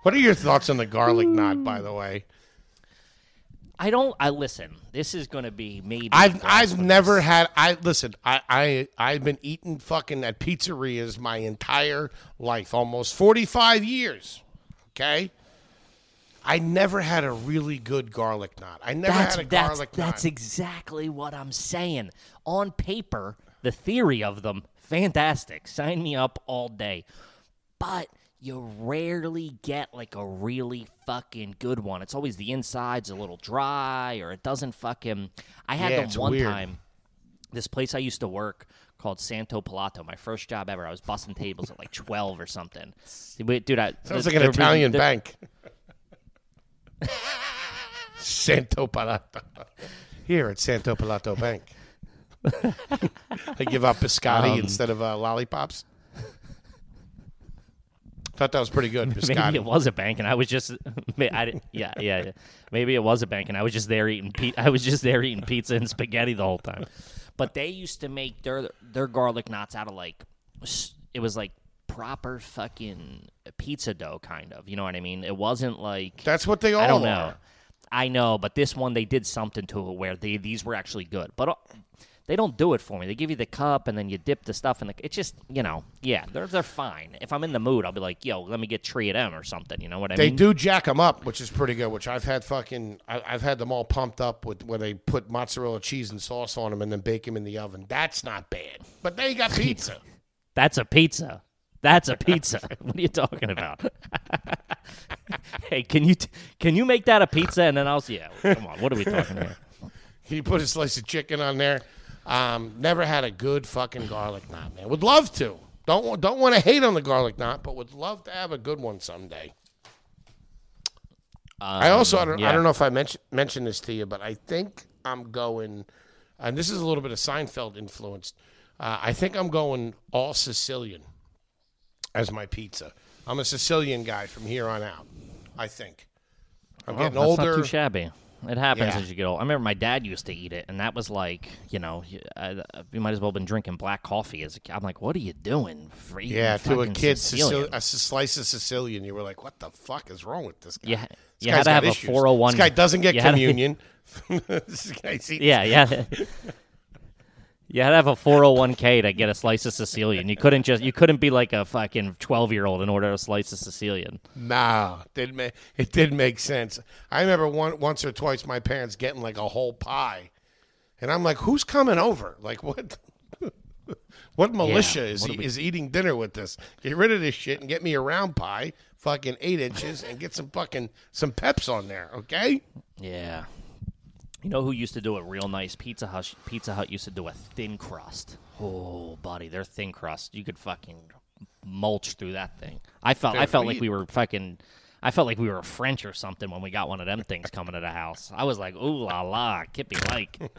What are your thoughts on the garlic knot? By the way, I don't. I listen. This is going to be maybe. I've I've never had. I listen. I I I've been eating fucking at pizzerias my entire life, almost forty five years. Okay. I never had a really good garlic knot. I never That's had a that's garlic that's knot. exactly what I'm saying. On paper, the theory of them, fantastic. Sign me up all day. But you rarely get like a really fucking good one. It's always the inside's a little dry or it doesn't fucking. I had Yeah, them one weird. time. This place I used to work called Santo Palato, my first job ever. I was busting tables at like 12 or something. Dude, I, Sounds like an Italian bank. Santo Palato. Here at Santo Palato Bank. I give out biscotti Um, instead of uh, lollipops. Thought that was pretty good. Maybe Biscotti. it was a bank, and I was just, I didn't, yeah, yeah, yeah. Maybe it was a bank, and I was just there eating, pe- I was just there eating pizza and spaghetti the whole time. But they used to make their their garlic knots out of like, it was like proper fucking pizza dough, kind of. You know what I mean? It wasn't like That's what they all I don't are. know. I know, but this one they did something to it where they these were actually good. But uh, they don't do it for me. They give you the cup and then you dip the stuff in the. It's just you know, yeah, they're they're fine. If I'm in the mood, I'll be like, yo, let me get three of them or something. You know what I They mean? They do jack them up, which is pretty good. Which I've had fucking, I, I've had them all pumped up with where they put mozzarella cheese and sauce on them and then bake them in the oven. That's not bad. But they got pizza. That's a pizza. That's a pizza. what are you talking about? hey, can you t- can you make that a pizza and then I'll see. yeah. Come on, what are we talking here? He put a slice of chicken on there. Um, never had a good fucking garlic knot, man. Would love to. Don't wa- don't want to hate on the garlic knot, but would love to have a good one someday. I also I don't, I don't know if I mentioned mentioned this to you, but I think I'm going, and this is a little bit of Seinfeld influenced. Uh, I think I'm going all Sicilian as my pizza. I'm a Sicilian guy from here on out. I think. I'm Well, getting older. not too shabby. It happens Yeah. as you get old. I remember my dad used to eat it, and that was like, you know, you, I, uh, you might as well have been drinking black coffee as a kid. I'm like, what are you doing? Yeah, to a kid, Sicilian? Sicil- a slice of Sicilian, you were like, "What the fuck is wrong with this guy?" You, This you had to have a 401. This oh guy doesn't get to- communion. this guy's eating- Yeah, yeah. You had to have a 401k to get a slice of Sicilian. You couldn't just you couldn't be like a fucking 12 year old in order to slice of Sicilian. Nah, didn't ma- it didn't make sense. I remember one once or twice my parents getting like a whole pie, and I'm like, "Who's coming over? Like what? what militia is what he, we- is eating dinner with this? Get rid of this shit and get me a round pie, fucking eight inches, and get some fucking some peps on there, okay? Yeah. You know who used to do it real nice? Pizza Hut. Pizza Hut used to do a thin crust. Oh, buddy, their thin crust. You could fucking mulch through that thing. I felt. I felt we- like we were fucking. I felt like we were French or something when we got one of them things coming to the house. I was like, ooh la la, Kippy like.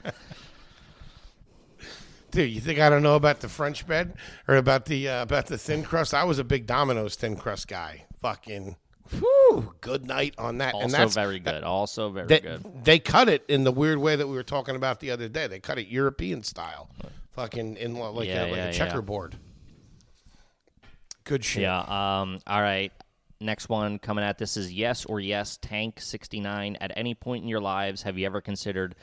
Dude, you think I don't know about the French bread or about the uh, about the thin crust? I was a big Domino's thin crust guy. Fucking, whew, good night on that. and Also that's very good. Also very They, good. they cut it in the weird way that we were talking about the other day. They cut it European style, fucking in like, Yeah, a, like yeah, a yeah. checkerboard. Good shit. Yeah. Um. All right. Next one coming at this is yes or yes. Tank sixty nine. At any point in your lives, have you ever considered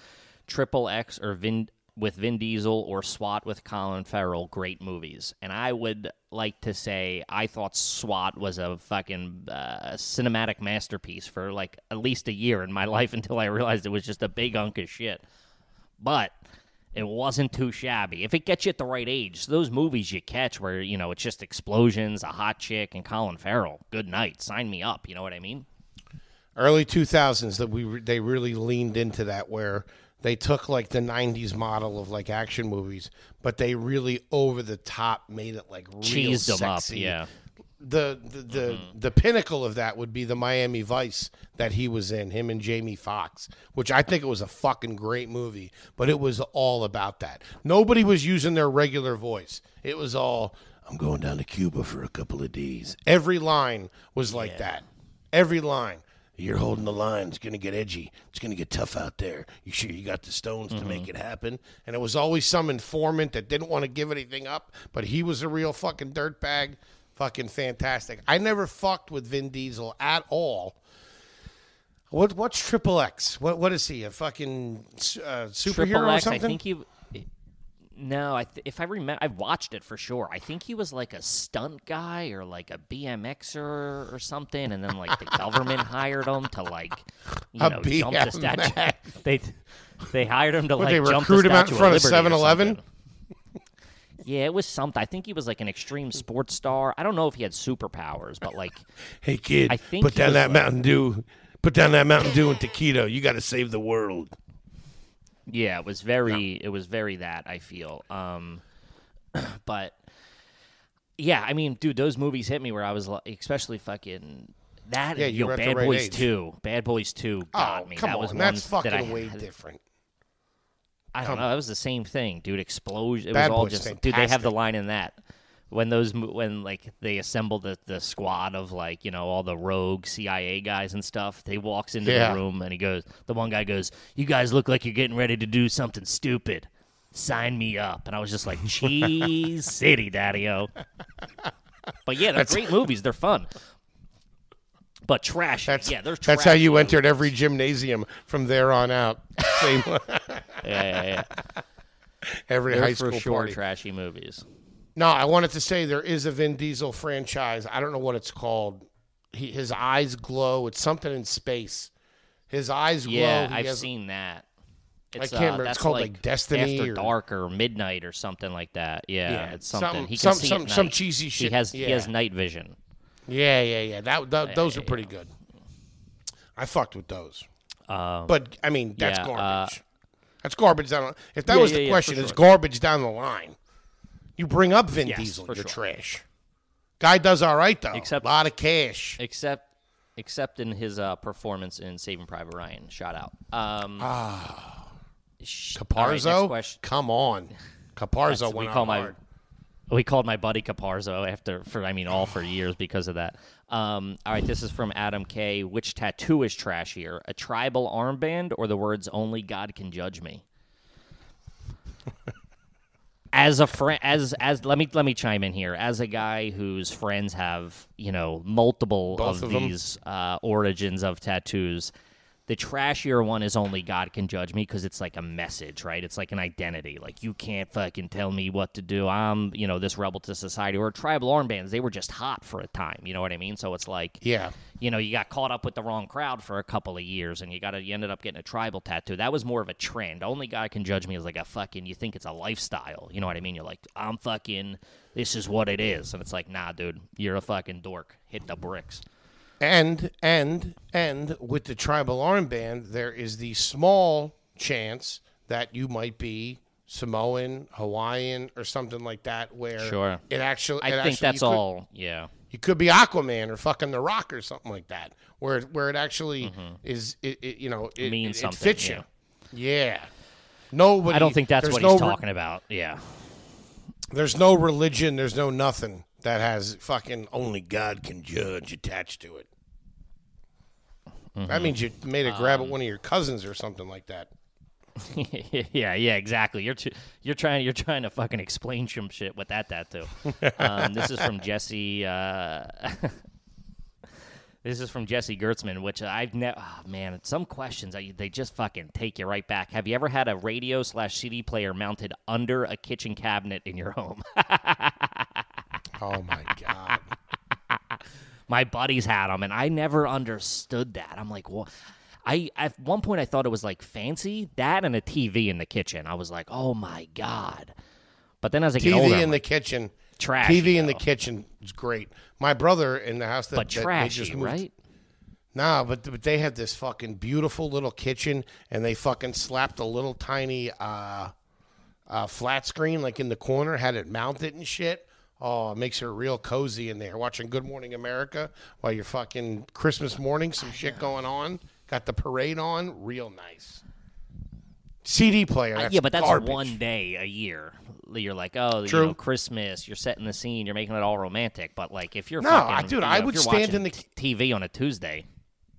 Triple X or Vin with Vin Diesel or SWAT with Colin Farrell? Great movies. And I would like to say I thought SWAT was a fucking uh, cinematic masterpiece for like at least a year in my life until I realized it was just a big hunk of shit. But it wasn't too shabby. If it gets you at the right age, those movies you catch where, you know, it's just explosions, a hot chick, and Colin Farrell, good night. Sign me up. You know what I mean? Early two thousands that we re- they really leaned into that where they took like the '90s model of like action movies, but they really over the top made it like real Cheesed them up. sexy. Yeah. the the the, mm-hmm. the pinnacle of that would be the Miami Vice that he was in, him and Jamie Foxx which I think it was a fucking great movie, but it was all about that. Nobody was using their regular voice. It was all I'm going down to Cuba for a couple of days. Every line was like that. Every line. You're holding the line. It's going to get edgy. It's going to get tough out there. You sure you got the stones to make it happen? And it was always some informant that didn't want to give anything up, but he was a real fucking dirtbag. Fucking fantastic. I never fucked with Vin Diesel at all. What what's Triple X? What what is he? A fucking uh, superhero Triple or X, I something? think he. No, I th- if I remember, I've watched it for sure. I think he was like a stunt guy or like a BMXer or something, and then like the government hired him to like, you A know, jump the statue. They they hired him to What, like they jump the recruit him out in front of or 7-Eleven? Yeah, it was something. I think he was like an extreme sports star. I don't know if he had superpowers, but like hey kid, I think put down that like- Mountain Dew. Put down that Mountain Dew and taquito. You got to save the world. Yeah, it was very it was very that I feel. Um but yeah, I mean, dude, those movies hit me where I was like especially fucking that Yeah, and, yo, were at the Bad right Boys age. 2. Bad Boys 2 got oh me. come that was on, one that's that I fucking way different. I don't know. That was the same thing, dude. Explosion. It Bad was all Boys just dude. They have the line in that when those when like they assemble the the squad of like you know all the rogue CIA guys and stuff. They walks into Yeah. the room and he goes. The one guy goes, "You guys look like you're getting ready to do something stupid. Sign me up." And I was just like, "Cheese City, Daddy-O." But yeah, they're great movies. They're fun. But trash. That's yeah, they're that's how you trashy entered every gymnasium from there on out. Same. Yeah, yeah, yeah. every They're high for school sure party. trashy movies. No, I wanted to say there is a Vin Diesel franchise. I don't know what it's called. He, his eyes glow. It's something in space. His eyes glow. Yeah, He I've has- seen that. I It's, can't remember. It's called, like, Destiny After or- Dark or Midnight or something like that. Yeah, Yeah, it's something. some- he can some- see some- some cheesy shit. He has he has night vision. Yeah, yeah, yeah. That, that those yeah, are pretty yeah. good. I fucked with those. Um, But I mean, that's yeah, garbage. that's garbage down. If that Yeah, was the yeah, question, it's sure. garbage down the line. You bring up Vin Yes, Diesel, for you're sure. trash. Guy does all right though. Except- a lot of cash. except except in his uh, performance in Saving Private Ryan. Shout out. Um, ah, Caparzo, question. come on. Caparzo That's- went we call my hard. We called my buddy Caparzo after for I mean all for years because of that. Um, all right, this is from Adam K. Which tattoo is trashier, a tribal armband or the words "Only God can judge me"? as a friend, as as let me let me chime in here. As a guy whose friends have you know multiple Both of, of these uh, origins of tattoos, the trashier one is only God can judge me because it's like a message, right? It's like an identity. Like you can't fucking tell me what to do. I'm you know this rebel to society or tribal armbands. They were just hot for a time. You know what I mean? So it's like Yeah. you know, you got caught up with the wrong crowd for a couple of years, and you got to you ended up getting a tribal tattoo. That was more of a trend. Only God can judge me is like a fucking. You think it's a lifestyle? You know what I mean? You're like, I'm fucking. This is what it is, and it's like, nah, dude, you're a fucking dork. Hit the bricks. And and and with the tribal armband, there is the small chance that you might be Samoan, Hawaiian, or something like that, where Sure. it actually. I it think actually- that's you could- all. Yeah. You could be Aquaman or fucking The Rock or something like that, where it- where it actually is. It, it you know it Mm-hmm. Means it, something, It fits yeah. you. Yeah. Nobody. I don't think that's there's what no he's re- talking about. Yeah. There's no religion. There's no nothing that has fucking only God can judge attached to it. Mm-hmm. That means you made a grab Um, at one of your cousins or something like that. yeah, yeah, exactly. You're too, you're trying you're trying to fucking explain some shit with that tattoo. Um, this is from Jesse. Uh, this is from Jesse Gertzman, which I've never. Oh, man, some questions I, they just fucking take you right back. Have you ever had a radio slash CD player mounted under a kitchen cabinet in your home? Oh my god. my buddies had them, and I never understood that. I'm like, well, I at one point I thought it was like fancy that and a TV in the kitchen. I was like, oh my god. But then as I get older, TV I'm in the like, kitchen. Trashy, TV in the kitchen is great. My brother in the house that, but that they trashy, just moved, right? Nah, but, but they had this fucking beautiful little kitchen, and they fucking slapped a little tiny uh, uh, flat screen like in the corner, had it mounted and shit. Oh, it makes it real cozy in there. Watching Good Morning America while you're fucking Christmas morning, some shit going on. Got the parade on, real nice. CD player, that's yeah, but that's garbage. one day a year. You're like, oh, True. you know, Christmas. You're setting the scene. You're making it all romantic. But like, if you're No, fucking, I- dude, you know, I would stand in the- TV on a Tuesday.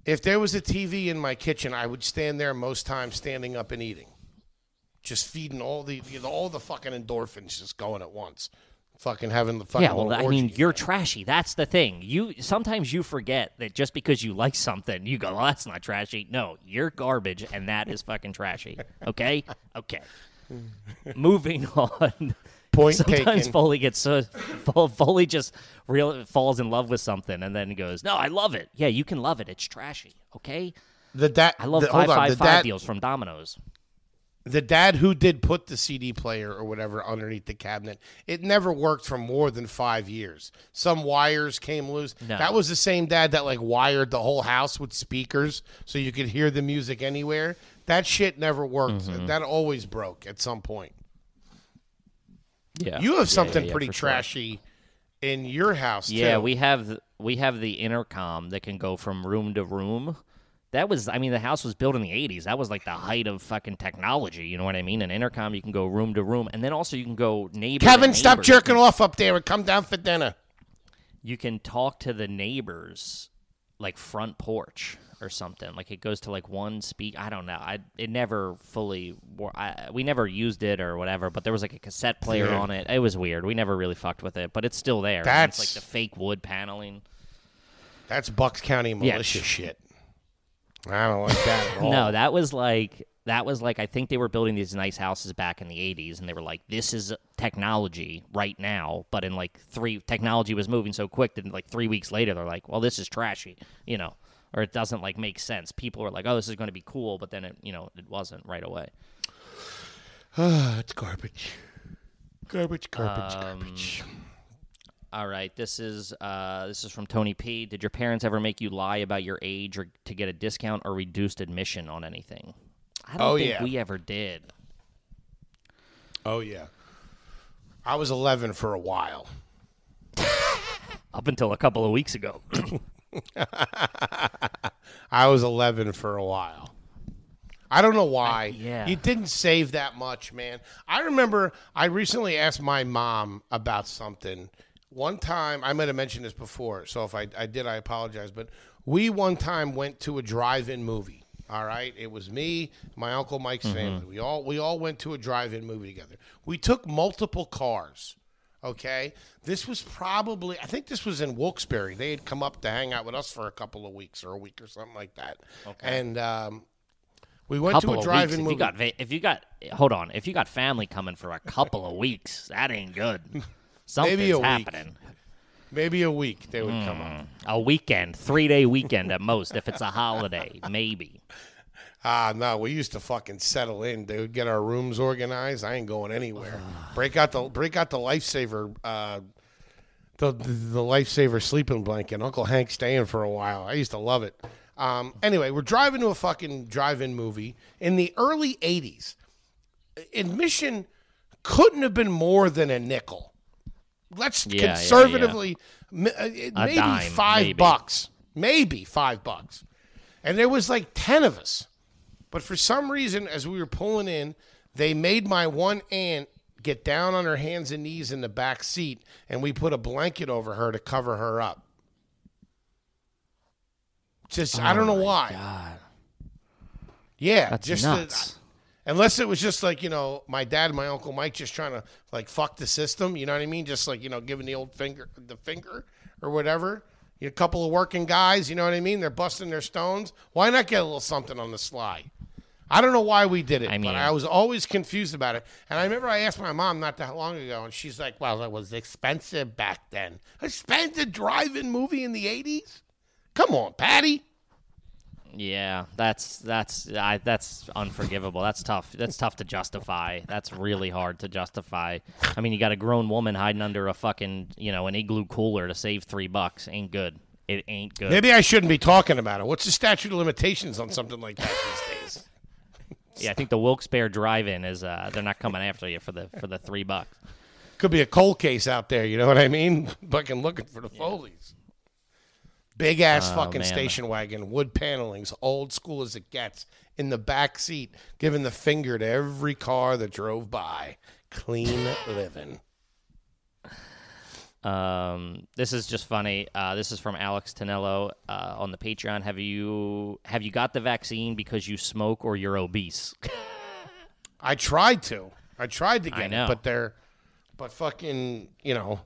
If there was a TV in my kitchen, I would stand there most times, standing up and eating, just feeding all the all the fucking endorphins just going at once, fucking having the fucking. Yeah, well, I mean, you're trashy. That's the thing. You sometimes you forget that just because you like something, you go, "Well, that's not trashy." No, you're garbage, and that is fucking trashy. Okay, okay. Moving on. Point Sometimes taken. Foley gets so Fo- Foley just real falls in love with something, and then goes, "No, I love it." Yeah, you can love it. It's trashy. Okay. the dad. I love the, five on, five five dad, deals from Domino's. The dad who did put the CD player or whatever underneath the cabinet, it never worked for more than five years. Some wires came loose. No. That was the same dad that like wired the whole house with speakers so you could hear the music anywhere. That shit never worked. Mm-hmm. That always broke at some point. Yeah, You have something yeah, yeah, pretty for sure. trashy in your house Yeah, too. we have we have the intercom that can go from room to room. That was, I mean, the house was built in the '80s. That was like the height of fucking technology. You know what I mean? An intercom, you can go room to room, and then also you can go neighbor. to Kevin, stop jerking off up there and come down for dinner. You can talk to the neighbors, like front porch or something. Like it goes to like one speak. I don't know. I it never fully. I, we never used it or whatever. But there was like a cassette player Yeah. on it. It was weird. We never really fucked with it, but it's still there. That's- like the fake wood paneling. That's Bucks County Yeah. militia shit. I don't like that at all. No, that was like that was like I think they were building these nice houses back in the 80s and they were like this is technology right now, but in like 3 technology was moving so quick that like 3 weeks later they're like, well this is trashy, you know, or it doesn't like make sense. People were like, oh this is going to be cool, but then it, you know, it wasn't right away. it's garbage. Garbage, garbage, Um, garbage. All right, this is uh, this is from Tony P. Did your parents ever make you lie about your age or to get a discount or reduced admission on anything? I don't Oh, think yeah. we ever did. Oh yeah. I was 11 for a while. Up until a couple of weeks ago. I was 11 for a while. I don't know why. yeah. You didn't save that much, man. I remember I recently asked my mom about something. One time, I might have mentioned this before, so if I, I did, I apologize. But we one time went to a drive-in movie. All right, it was me, my uncle Mike's Mm-hmm. family. We all we all went to a drive-in movie together. We took multiple cars. Okay, this was probably I think this was in Wilkes-Barre. They had come up to hang out with us for a couple of weeks or a week or something like that. Okay, and um, we went couple to a drive-in weeks. If movie. you got if you got hold on, if you got family coming for a couple of weeks, that ain't good. Something's Maybe a week. Maybe a week they would come on. A weekend, three day weekend at most, if it's a holiday, maybe. Ah, no, we used to fucking settle in. They would get our rooms organized. I ain't going anywhere. break out the break out the lifesaver, uh, the the lifesaver sleeping blanket. Uncle Hank staying for a while. I used to love it. Um, anyway, we're driving to a fucking drive-in movie in the early '80s. Admission couldn't have been more than a nickel. Let's Yeah, yeah, yeah. conservatively, m- uh, maybe dime, five maybe. bucks, maybe five bucks, and there was like ten of us. But for some reason, as we were pulling in, they made my one aunt get down on her hands and knees in the back seat, and we put a blanket over her to cover her up. Just I don't know why. Oh God, Yeah, that's just nuts. The, unless it was just like you know my dad and my uncle Mike just trying to like fuck the system. You know what I mean? Just like you know giving the old finger, the finger or whatever. You a couple of working guys. You know what I mean? They're busting their stones. Why not get a little something on the sly? I don't know why we did it, I mean- but I was always confused about it. And I remember I asked my mom not that long ago, and she's like, "Well, it was expensive back then. Expensive drive-in movie in the '80s? Come on, Patty." Yeah, that's that's I, that's unforgivable. That's tough. That's tough to justify. That's really hard to justify. I mean, you got a grown woman hiding under a fucking you know an igloo cooler to save three bucks. Ain't good. It ain't good. Maybe I shouldn't be talking about it. What's the statute of limitations on something like that these days? Yeah, I think the Wilkes-Barre Drive-In is uh, they're not coming after you for the for the three bucks. Could be a cold case out there. You know what I mean? Fucking looking for the Foleys. Big ass Oh, fucking man. station wagon, wood panelings, old school as it gets, in the back seat, giving the finger to every car that drove by. Clean living. Um, this is just funny. Uh, this is from Alex Tonello uh, on the Patreon. Have you have you got the vaccine because you smoke or you're obese? I tried to. I tried to get it, but they're, but fucking, you know,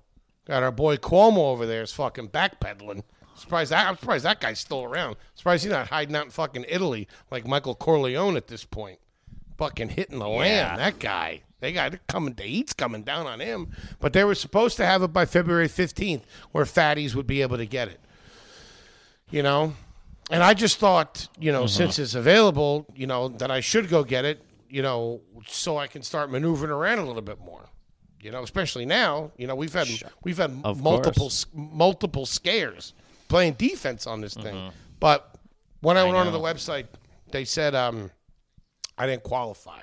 got our boy Cuomo over there is fucking backpedaling. Surprised that I'm surprised that guy's still around. Surprised he's not hiding out in fucking Italy like Michael Corleone at this point. Fucking hitting the Yeah. land. That guy. They got it coming. The heat's coming down on him. But they were supposed to have it by February 15th, where fatties would be able to get it. You know, and I just thought, you know, mm-hmm. since it's available, you know, that I should go get it. You know, so I can start maneuvering around a little bit more. You know, especially now. You know, we've had we've had Of multiple course. multiple scares playing defense on this thing. But when I, went onto the website, they said um, I didn't qualify.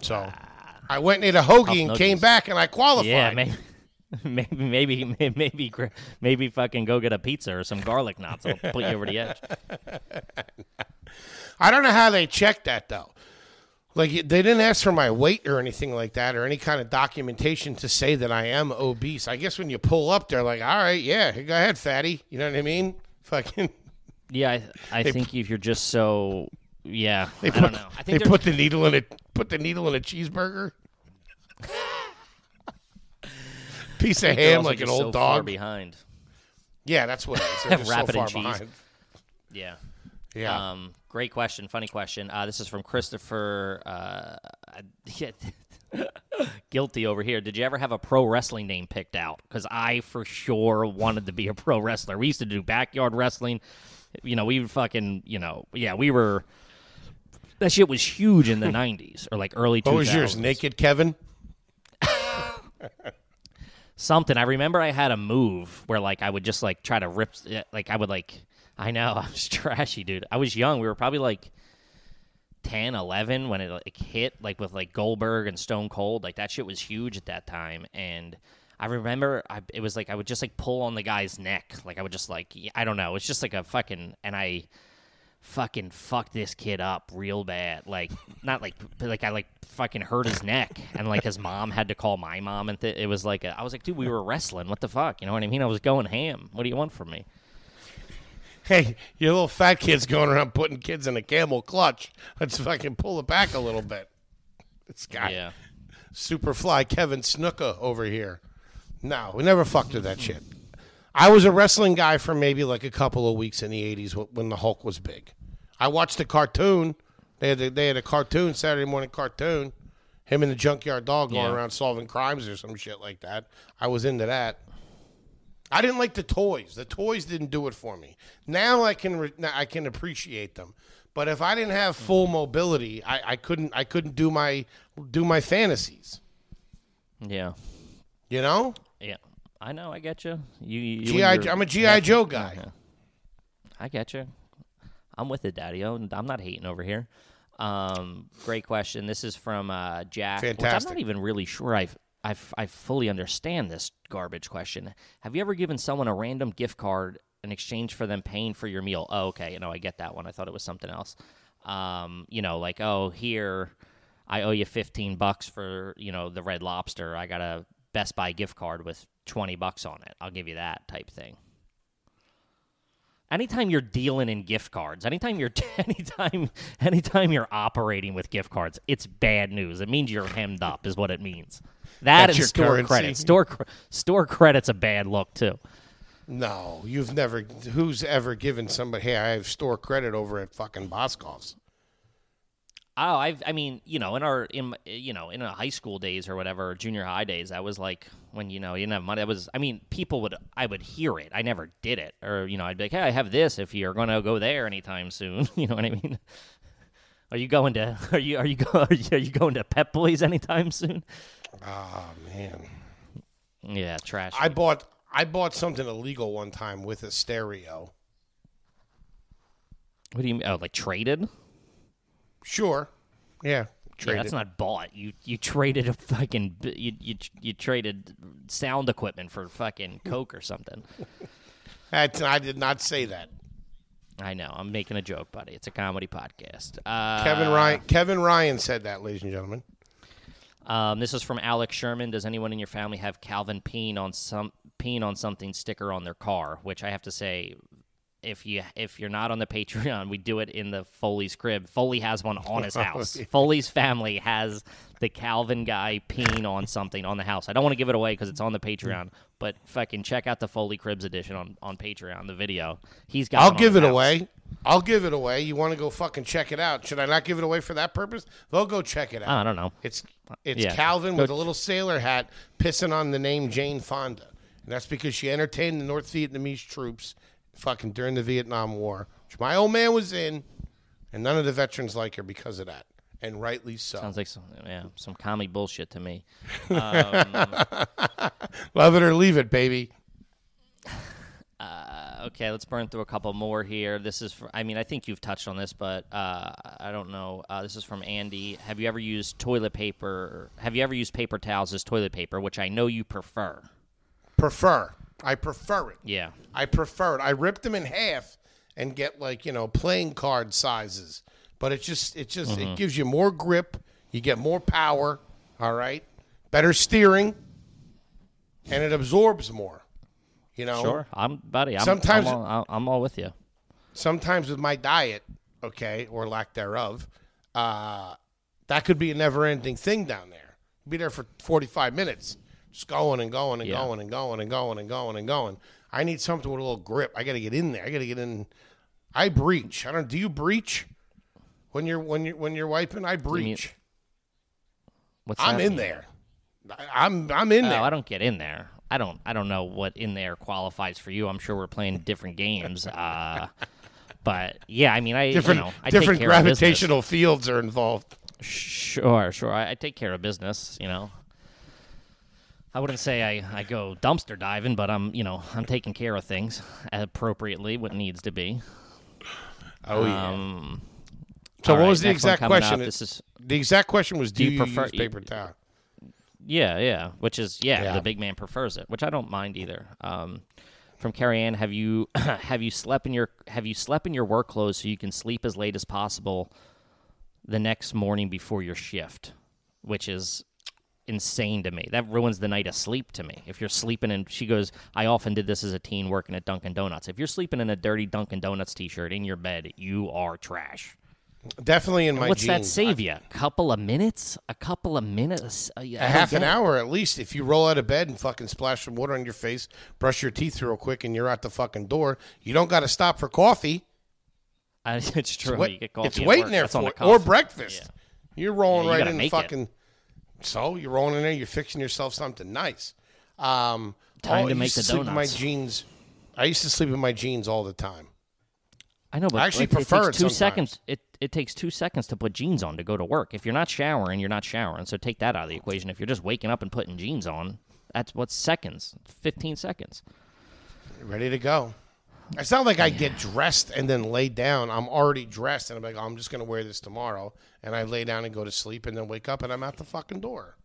So I went and ate a hoagie and came back and I qualified. yeah, maybe, maybe, maybe, maybe, maybe, fucking go get a pizza or some garlic knots. I'll put you over the edge. I don't know how they checked that though. Like they didn't ask for my weight or anything like that, or any kind of documentation to say that I am obese. I guess when you pull up, they're like, "All right, yeah, go ahead, fatty." You know what I mean? Fucking. Yeah, I, I think if you're just so, yeah, They I put, don't know. I think they're- put the needle in it. Put the needle in a cheeseburger. Piece of ham like an old so dog. behind. Yeah, that's what it is. So Rapid far cheese. behind. Yeah. Yeah. Um, great question. Funny question. Uh, this is from Christopher. Uh, guilty over here. Did you ever have a pro wrestling name picked out? Because I for sure wanted to be a pro wrestler. We used to do backyard wrestling. You know, we fucking, you know, yeah, we were. That shit was huge in the '90s or like early 2000s. what was yours? Naked Kevin. something. I remember I had a move where like I would just like try to rip like I would like I know I was trashy, dude. I was young. We were probably like 10, 11 when it like hit like with like Goldberg and Stone Cold. Like that shit was huge at that time and I remember I, it was like I would just like pull on the guy's neck. Like I would just like I don't know. It's just like a fucking and I fucking fucked this kid up real bad. Like not like like I like fucking hurt his neck and like his mom had to call my mom and th- it was like a, I was like, dude, we were wrestling. What the fuck? You know what I mean? I was going ham. What do you want from me? Hey, you little fat kids going around putting kids in a camel clutch. Let's fucking pull it back a little bit. This guy, Yeah. Superfly Kevin Snuka over here. No, we never fucked with that shit. I was a wrestling guy for maybe like a couple of weeks in the '80s when the Hulk was big. I watched a cartoon. They had a, they had a cartoon Saturday morning cartoon. Him and the Junkyard Dog going Yeah. around solving crimes or some shit like that. I was into that. I didn't like the toys. The toys didn't do it for me. Now I can re- now I can appreciate them. But if I didn't have full mobility, I, I couldn't I couldn't do my do my fantasies. Yeah. You know, Yeah. I know. I get you. You. you GI. I'm a GI Joe guy. Yeah. I get you. I'm with it, Daddy. I'm not hating over here. Um, great question. This is from uh, Jack. Which I'm not even really sure I've, I've I fully understand this garbage question. Have you ever given someone a random gift card in exchange for them paying for your meal? Oh, okay. You know, I get that one. I thought it was something else. Um, you know, like oh, here I owe you 15 bucks for you know the Red Lobster. I got a Best Buy gift card with 20 bucks on it. I'll give you that type thing. Anytime you're dealing in gift cards, anytime you're anytime anytime you're operating with gift cards, it's bad news. It means you're hemmed up, is what it means. That That's and store currency. credit. Store store credit's a bad look too. No, you've never. Who's ever given somebody? Hey, I have store credit over at fucking Boscov's. Oh, I've, I mean, you know, in our, in, you know, in our high school days or whatever, junior high days, I was like, when, you know, you didn't have money, I was, I mean, people would, I would hear it. I never did it. Or, you know, I'd be like, hey, I have this if you're going to go there anytime soon. you know what I mean? Are you going to, are you, are you, go, are you, are you going to Pep Boys anytime soon? Oh man, Yeah, trash. I bought I bought something illegal one time with a stereo. what do you mean? Oh, like traded? Sure, yeah, Yeah, that's not bought. You you traded a fucking you you you traded sound equipment for fucking coke or something. That's- I did not say that. I know. I'm making a joke, buddy. It's a comedy podcast. Uh, Kevin Ryan. Kevin Ryan said that, ladies and gentlemen. Um, this is from Alex Sherman. Does anyone in your family have Calvin Peen on some Peen on something sticker on their car? Which I have to say, if you if you're not on the Patreon, we do it in the Foley's crib. Foley has one on his house. Foley's family has the Calvin guy peeing on something on the house. I don't want to give it away because it's on the Patreon, but fucking check out the Foley Cribs edition on on Patreon. The video he's got. I'll give it house. away. I'll give it away. You want to go fucking check it out? Should I not give it away for that purpose? They'll go check it out. I don't know. It's uh, it's Yeah. Calvin Go- with a little sailor hat pissing on the name Jane Fonda. And that's because she entertained the North Vietnamese troops fucking during the Vietnam War, which my old man was in, and none of the veterans like her because of that. And rightly so. Sounds like some yeah some commie bullshit to me. Love it or leave it, baby. Okay, let's burn through a couple more here. This is, for, I mean, I think you've touched on this, but uh, I don't know. Uh, this is from Andy. Have you ever used toilet paper? Have you ever used paper towels as toilet paper, which I know you prefer? Prefer. I prefer it. Yeah. I prefer it. I rip them in half and get like you know playing card sizes, but it just it just Mm-hmm. it gives you more grip. You get more power. All right, better steering, and it absorbs more. You know, Sure. I'm, buddy. I'm, Sometimes- I'm all, I'm all with you. sometimes with my diet, okay, or lack thereof, uh, that could be a never-ending thing down there. Be there for forty-five minutes, just going and going and Yeah. going and going and going and going and going. I need something with a little grip. I got to get in there. I got to get in. I breach. I don't. Do you breach when you're when you're when you're wiping? I breach. What's I'm in mean? there. I- I'm I'm in Oh, there. I don't get in there. I don't. I don't know what in there qualifies for you. I'm sure we're playing different games. Uh, but yeah, I mean, I different you know, I take different gravitational fields are involved. Sure, sure. I, I take care of business, you know. I wouldn't say I, I go dumpster diving, but I'm, you know, I'm taking care of things appropriately, what needs to be. Oh yeah. Um, so what right, was the exact question? up. This is the exact question was: Do, you you, prefer- use paper towel? yeah, yeah. Which is yeah, Yeah. the big man prefers it, which I don't mind either. Um, from Carrie Ann, have you have you slept in your have you slept in your work clothes so you can sleep as late as possible the next morning before your shift, which is insane to me. That ruins the night of sleep to me. If you're sleeping in, she goes, I often did this as a teen working at Dunkin' Donuts. If you're sleeping in a dirty Dunkin' Donuts t-shirt in your bed, you are trash. Definitely in my What's that save you? A couple of minutes? A couple of minutes? Uh, yeah, A I half an hour at least. If you roll out of bed and fucking splash some water on your face, brush your teeth real quick, and you're out the fucking door, you don't got to stop for coffee. I, it's true. Get coffee it's waiting work. there That's for the or breakfast. You're rolling Yeah, you right in make it. So you're rolling in there. You're fixing yourself something nice. Um, Time oh, to I make used the sleep in my donuts. jeans. I used to sleep in my jeans all the time. I know, but I actually it, prefer it it takes two sometimes. seconds. It it takes two seconds to put jeans on to go to work. If you're not showering, you're not showering. So take that out of the equation. If you're just waking up and putting jeans on, that's what seconds. Fifteen seconds. Ready to go. It's not like I get dressed and then lay down. I'm already dressed, and I'm like, oh, I'm just gonna wear this tomorrow, and I lay down and go to sleep, and then wake up, and I'm out the fucking door.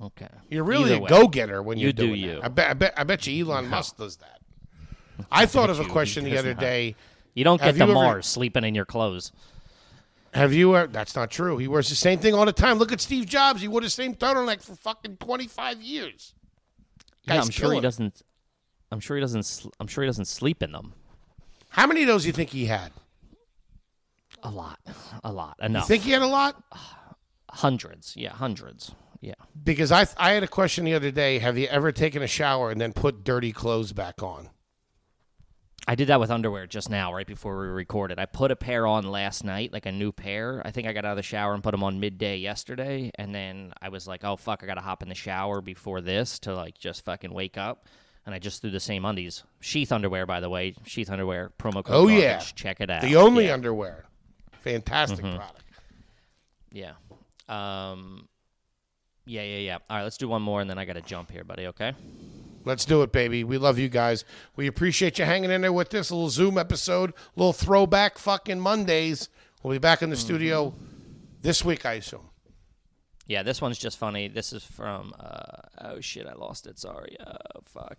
Okay. You're really Either a way. go getter when you're You do doing you. that. I bet. I bet. I bet you Elon Musk does that. I thought of a you he question the does other not. day. You don't Have get to you ever- Mars sleeping in your clothes. Have you? that's not true. He wears the same thing all the time. Look at Steve Jobs. He wore the same turtleneck for fucking 25 years. Yeah, Guy's I'm sure he doesn't. I'm sure he doesn't. sl- I'm sure he doesn't sleep in them. How many of those do you think he had? A lot. A lot. Enough. You think he had a lot? hundreds. Yeah, hundreds. Yeah. Because I I had a question the other day. Have you ever taken a shower and then put dirty clothes back on? I did that with underwear just now, right before we recorded. I put a pair on last night, like a new pair. I think I got out of the shower and put them on midday yesterday, and then I was like, "Oh fuck, I gotta hop in the shower before this to like just fucking wake up." And I just threw the same undies, sheath underwear, by the way, sheath underwear promo code. Oh, garbage. yeah. check it out. The only yeah. underwear. Fantastic Mm-hmm. product. yeah, um, yeah, yeah, yeah. All right, let's do one more, and then I gotta jump here, buddy. Okay. Let's do it, baby. We love you guys. We appreciate you hanging in there with this little Zoom episode, little throwback fucking Mondays. We'll be back in the studio this week, I assume. Yeah, this one's just funny. This is from uh, oh shit, I lost it. Sorry. Oh fuck.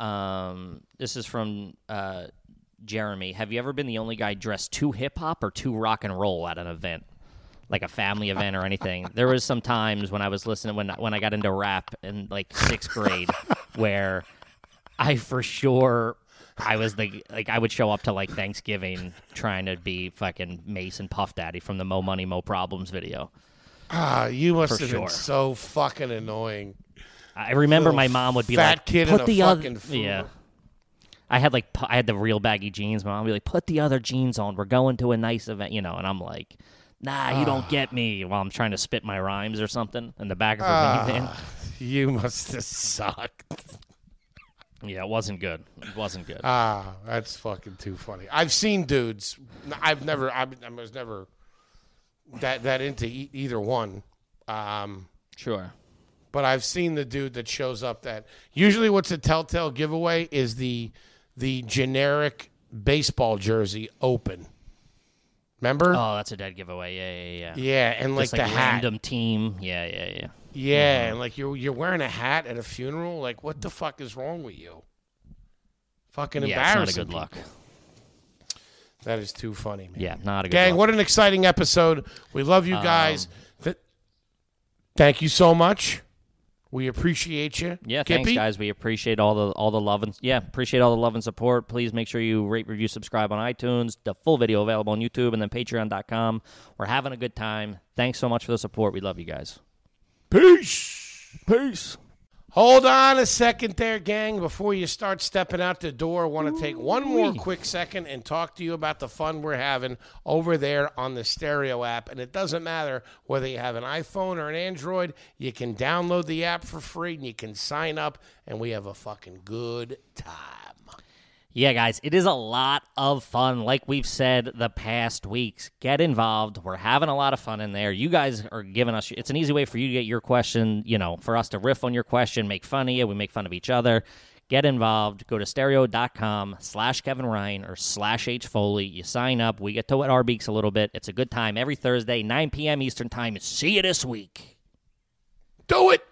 Um, this is from uh, Jeremy. Have you ever been the only guy dressed too hip hop or too rock and roll at an event, like a family event or anything? there was some times when I was listening when when I got into rap in like sixth grade, where I for sure. I was the like I would show up to like Thanksgiving trying to be fucking Mason Puff Daddy from the Mo Money Mo Problems video. Ah, you must have been so fucking annoying. I remember Little my mom would be fat like, kid in "Put a the other, fucking food. yeah." I had like I had the real baggy jeans. My mom would be like, "Put the other jeans on. We're going to a nice event," you know. And I'm like, "Nah, you don't get me." While I'm trying to spit my rhymes or something in the back of her minivan. You must have sucked. Yeah, it wasn't good. It wasn't good. Ah, that's fucking too funny. I've seen dudes. I've never. I, I was never that that into e- either one. Um, sure. but I've seen the dude that shows up. That usually, what's a telltale giveaway is the the generic baseball jersey open. Remember? Oh, that's a dead giveaway. Yeah, yeah, yeah. yeah, and like Just the like hat. random team. Yeah, yeah, yeah. Yeah, and like you're you're wearing a hat at a funeral. Like, what the fuck is wrong with you? Fucking Yeah, it's not a good people. That is too funny, man. Yeah, not a good Gang, what an exciting episode. We love you guys. Um, Th- thank you so much. We appreciate you. Yeah, thanks Kippy? guys. We appreciate all the all the love and yeah, appreciate all the love and support. Please make sure you rate, review, subscribe on iTunes. The full video available on YouTube and then Patreon.com. We're having a good time. Thanks so much for the support. We love you guys. Peace. Peace. Hold on a second there, gang. Before you start stepping out the door, I want to take one more quick second and talk to you about the fun we're having over there on the Stereo app. And it doesn't matter whether you have an iPhone or an Android, you can download the app for free and you can sign up, and we have a fucking good time. Yeah, guys, it is a lot of fun. Like we've said the past weeks, get involved. We're having a lot of fun in there. You guys are giving us, it's an easy way for you to get your question, you know, for us to riff on your question, make fun of you. We make fun of each other. Get involved. Go to stereo.com slash Kevin Ryan or slash H Foley. You sign up. We get to wet our beaks a little bit. It's a good time every Thursday, 9 p.m. Eastern Time. See you this week. Do it.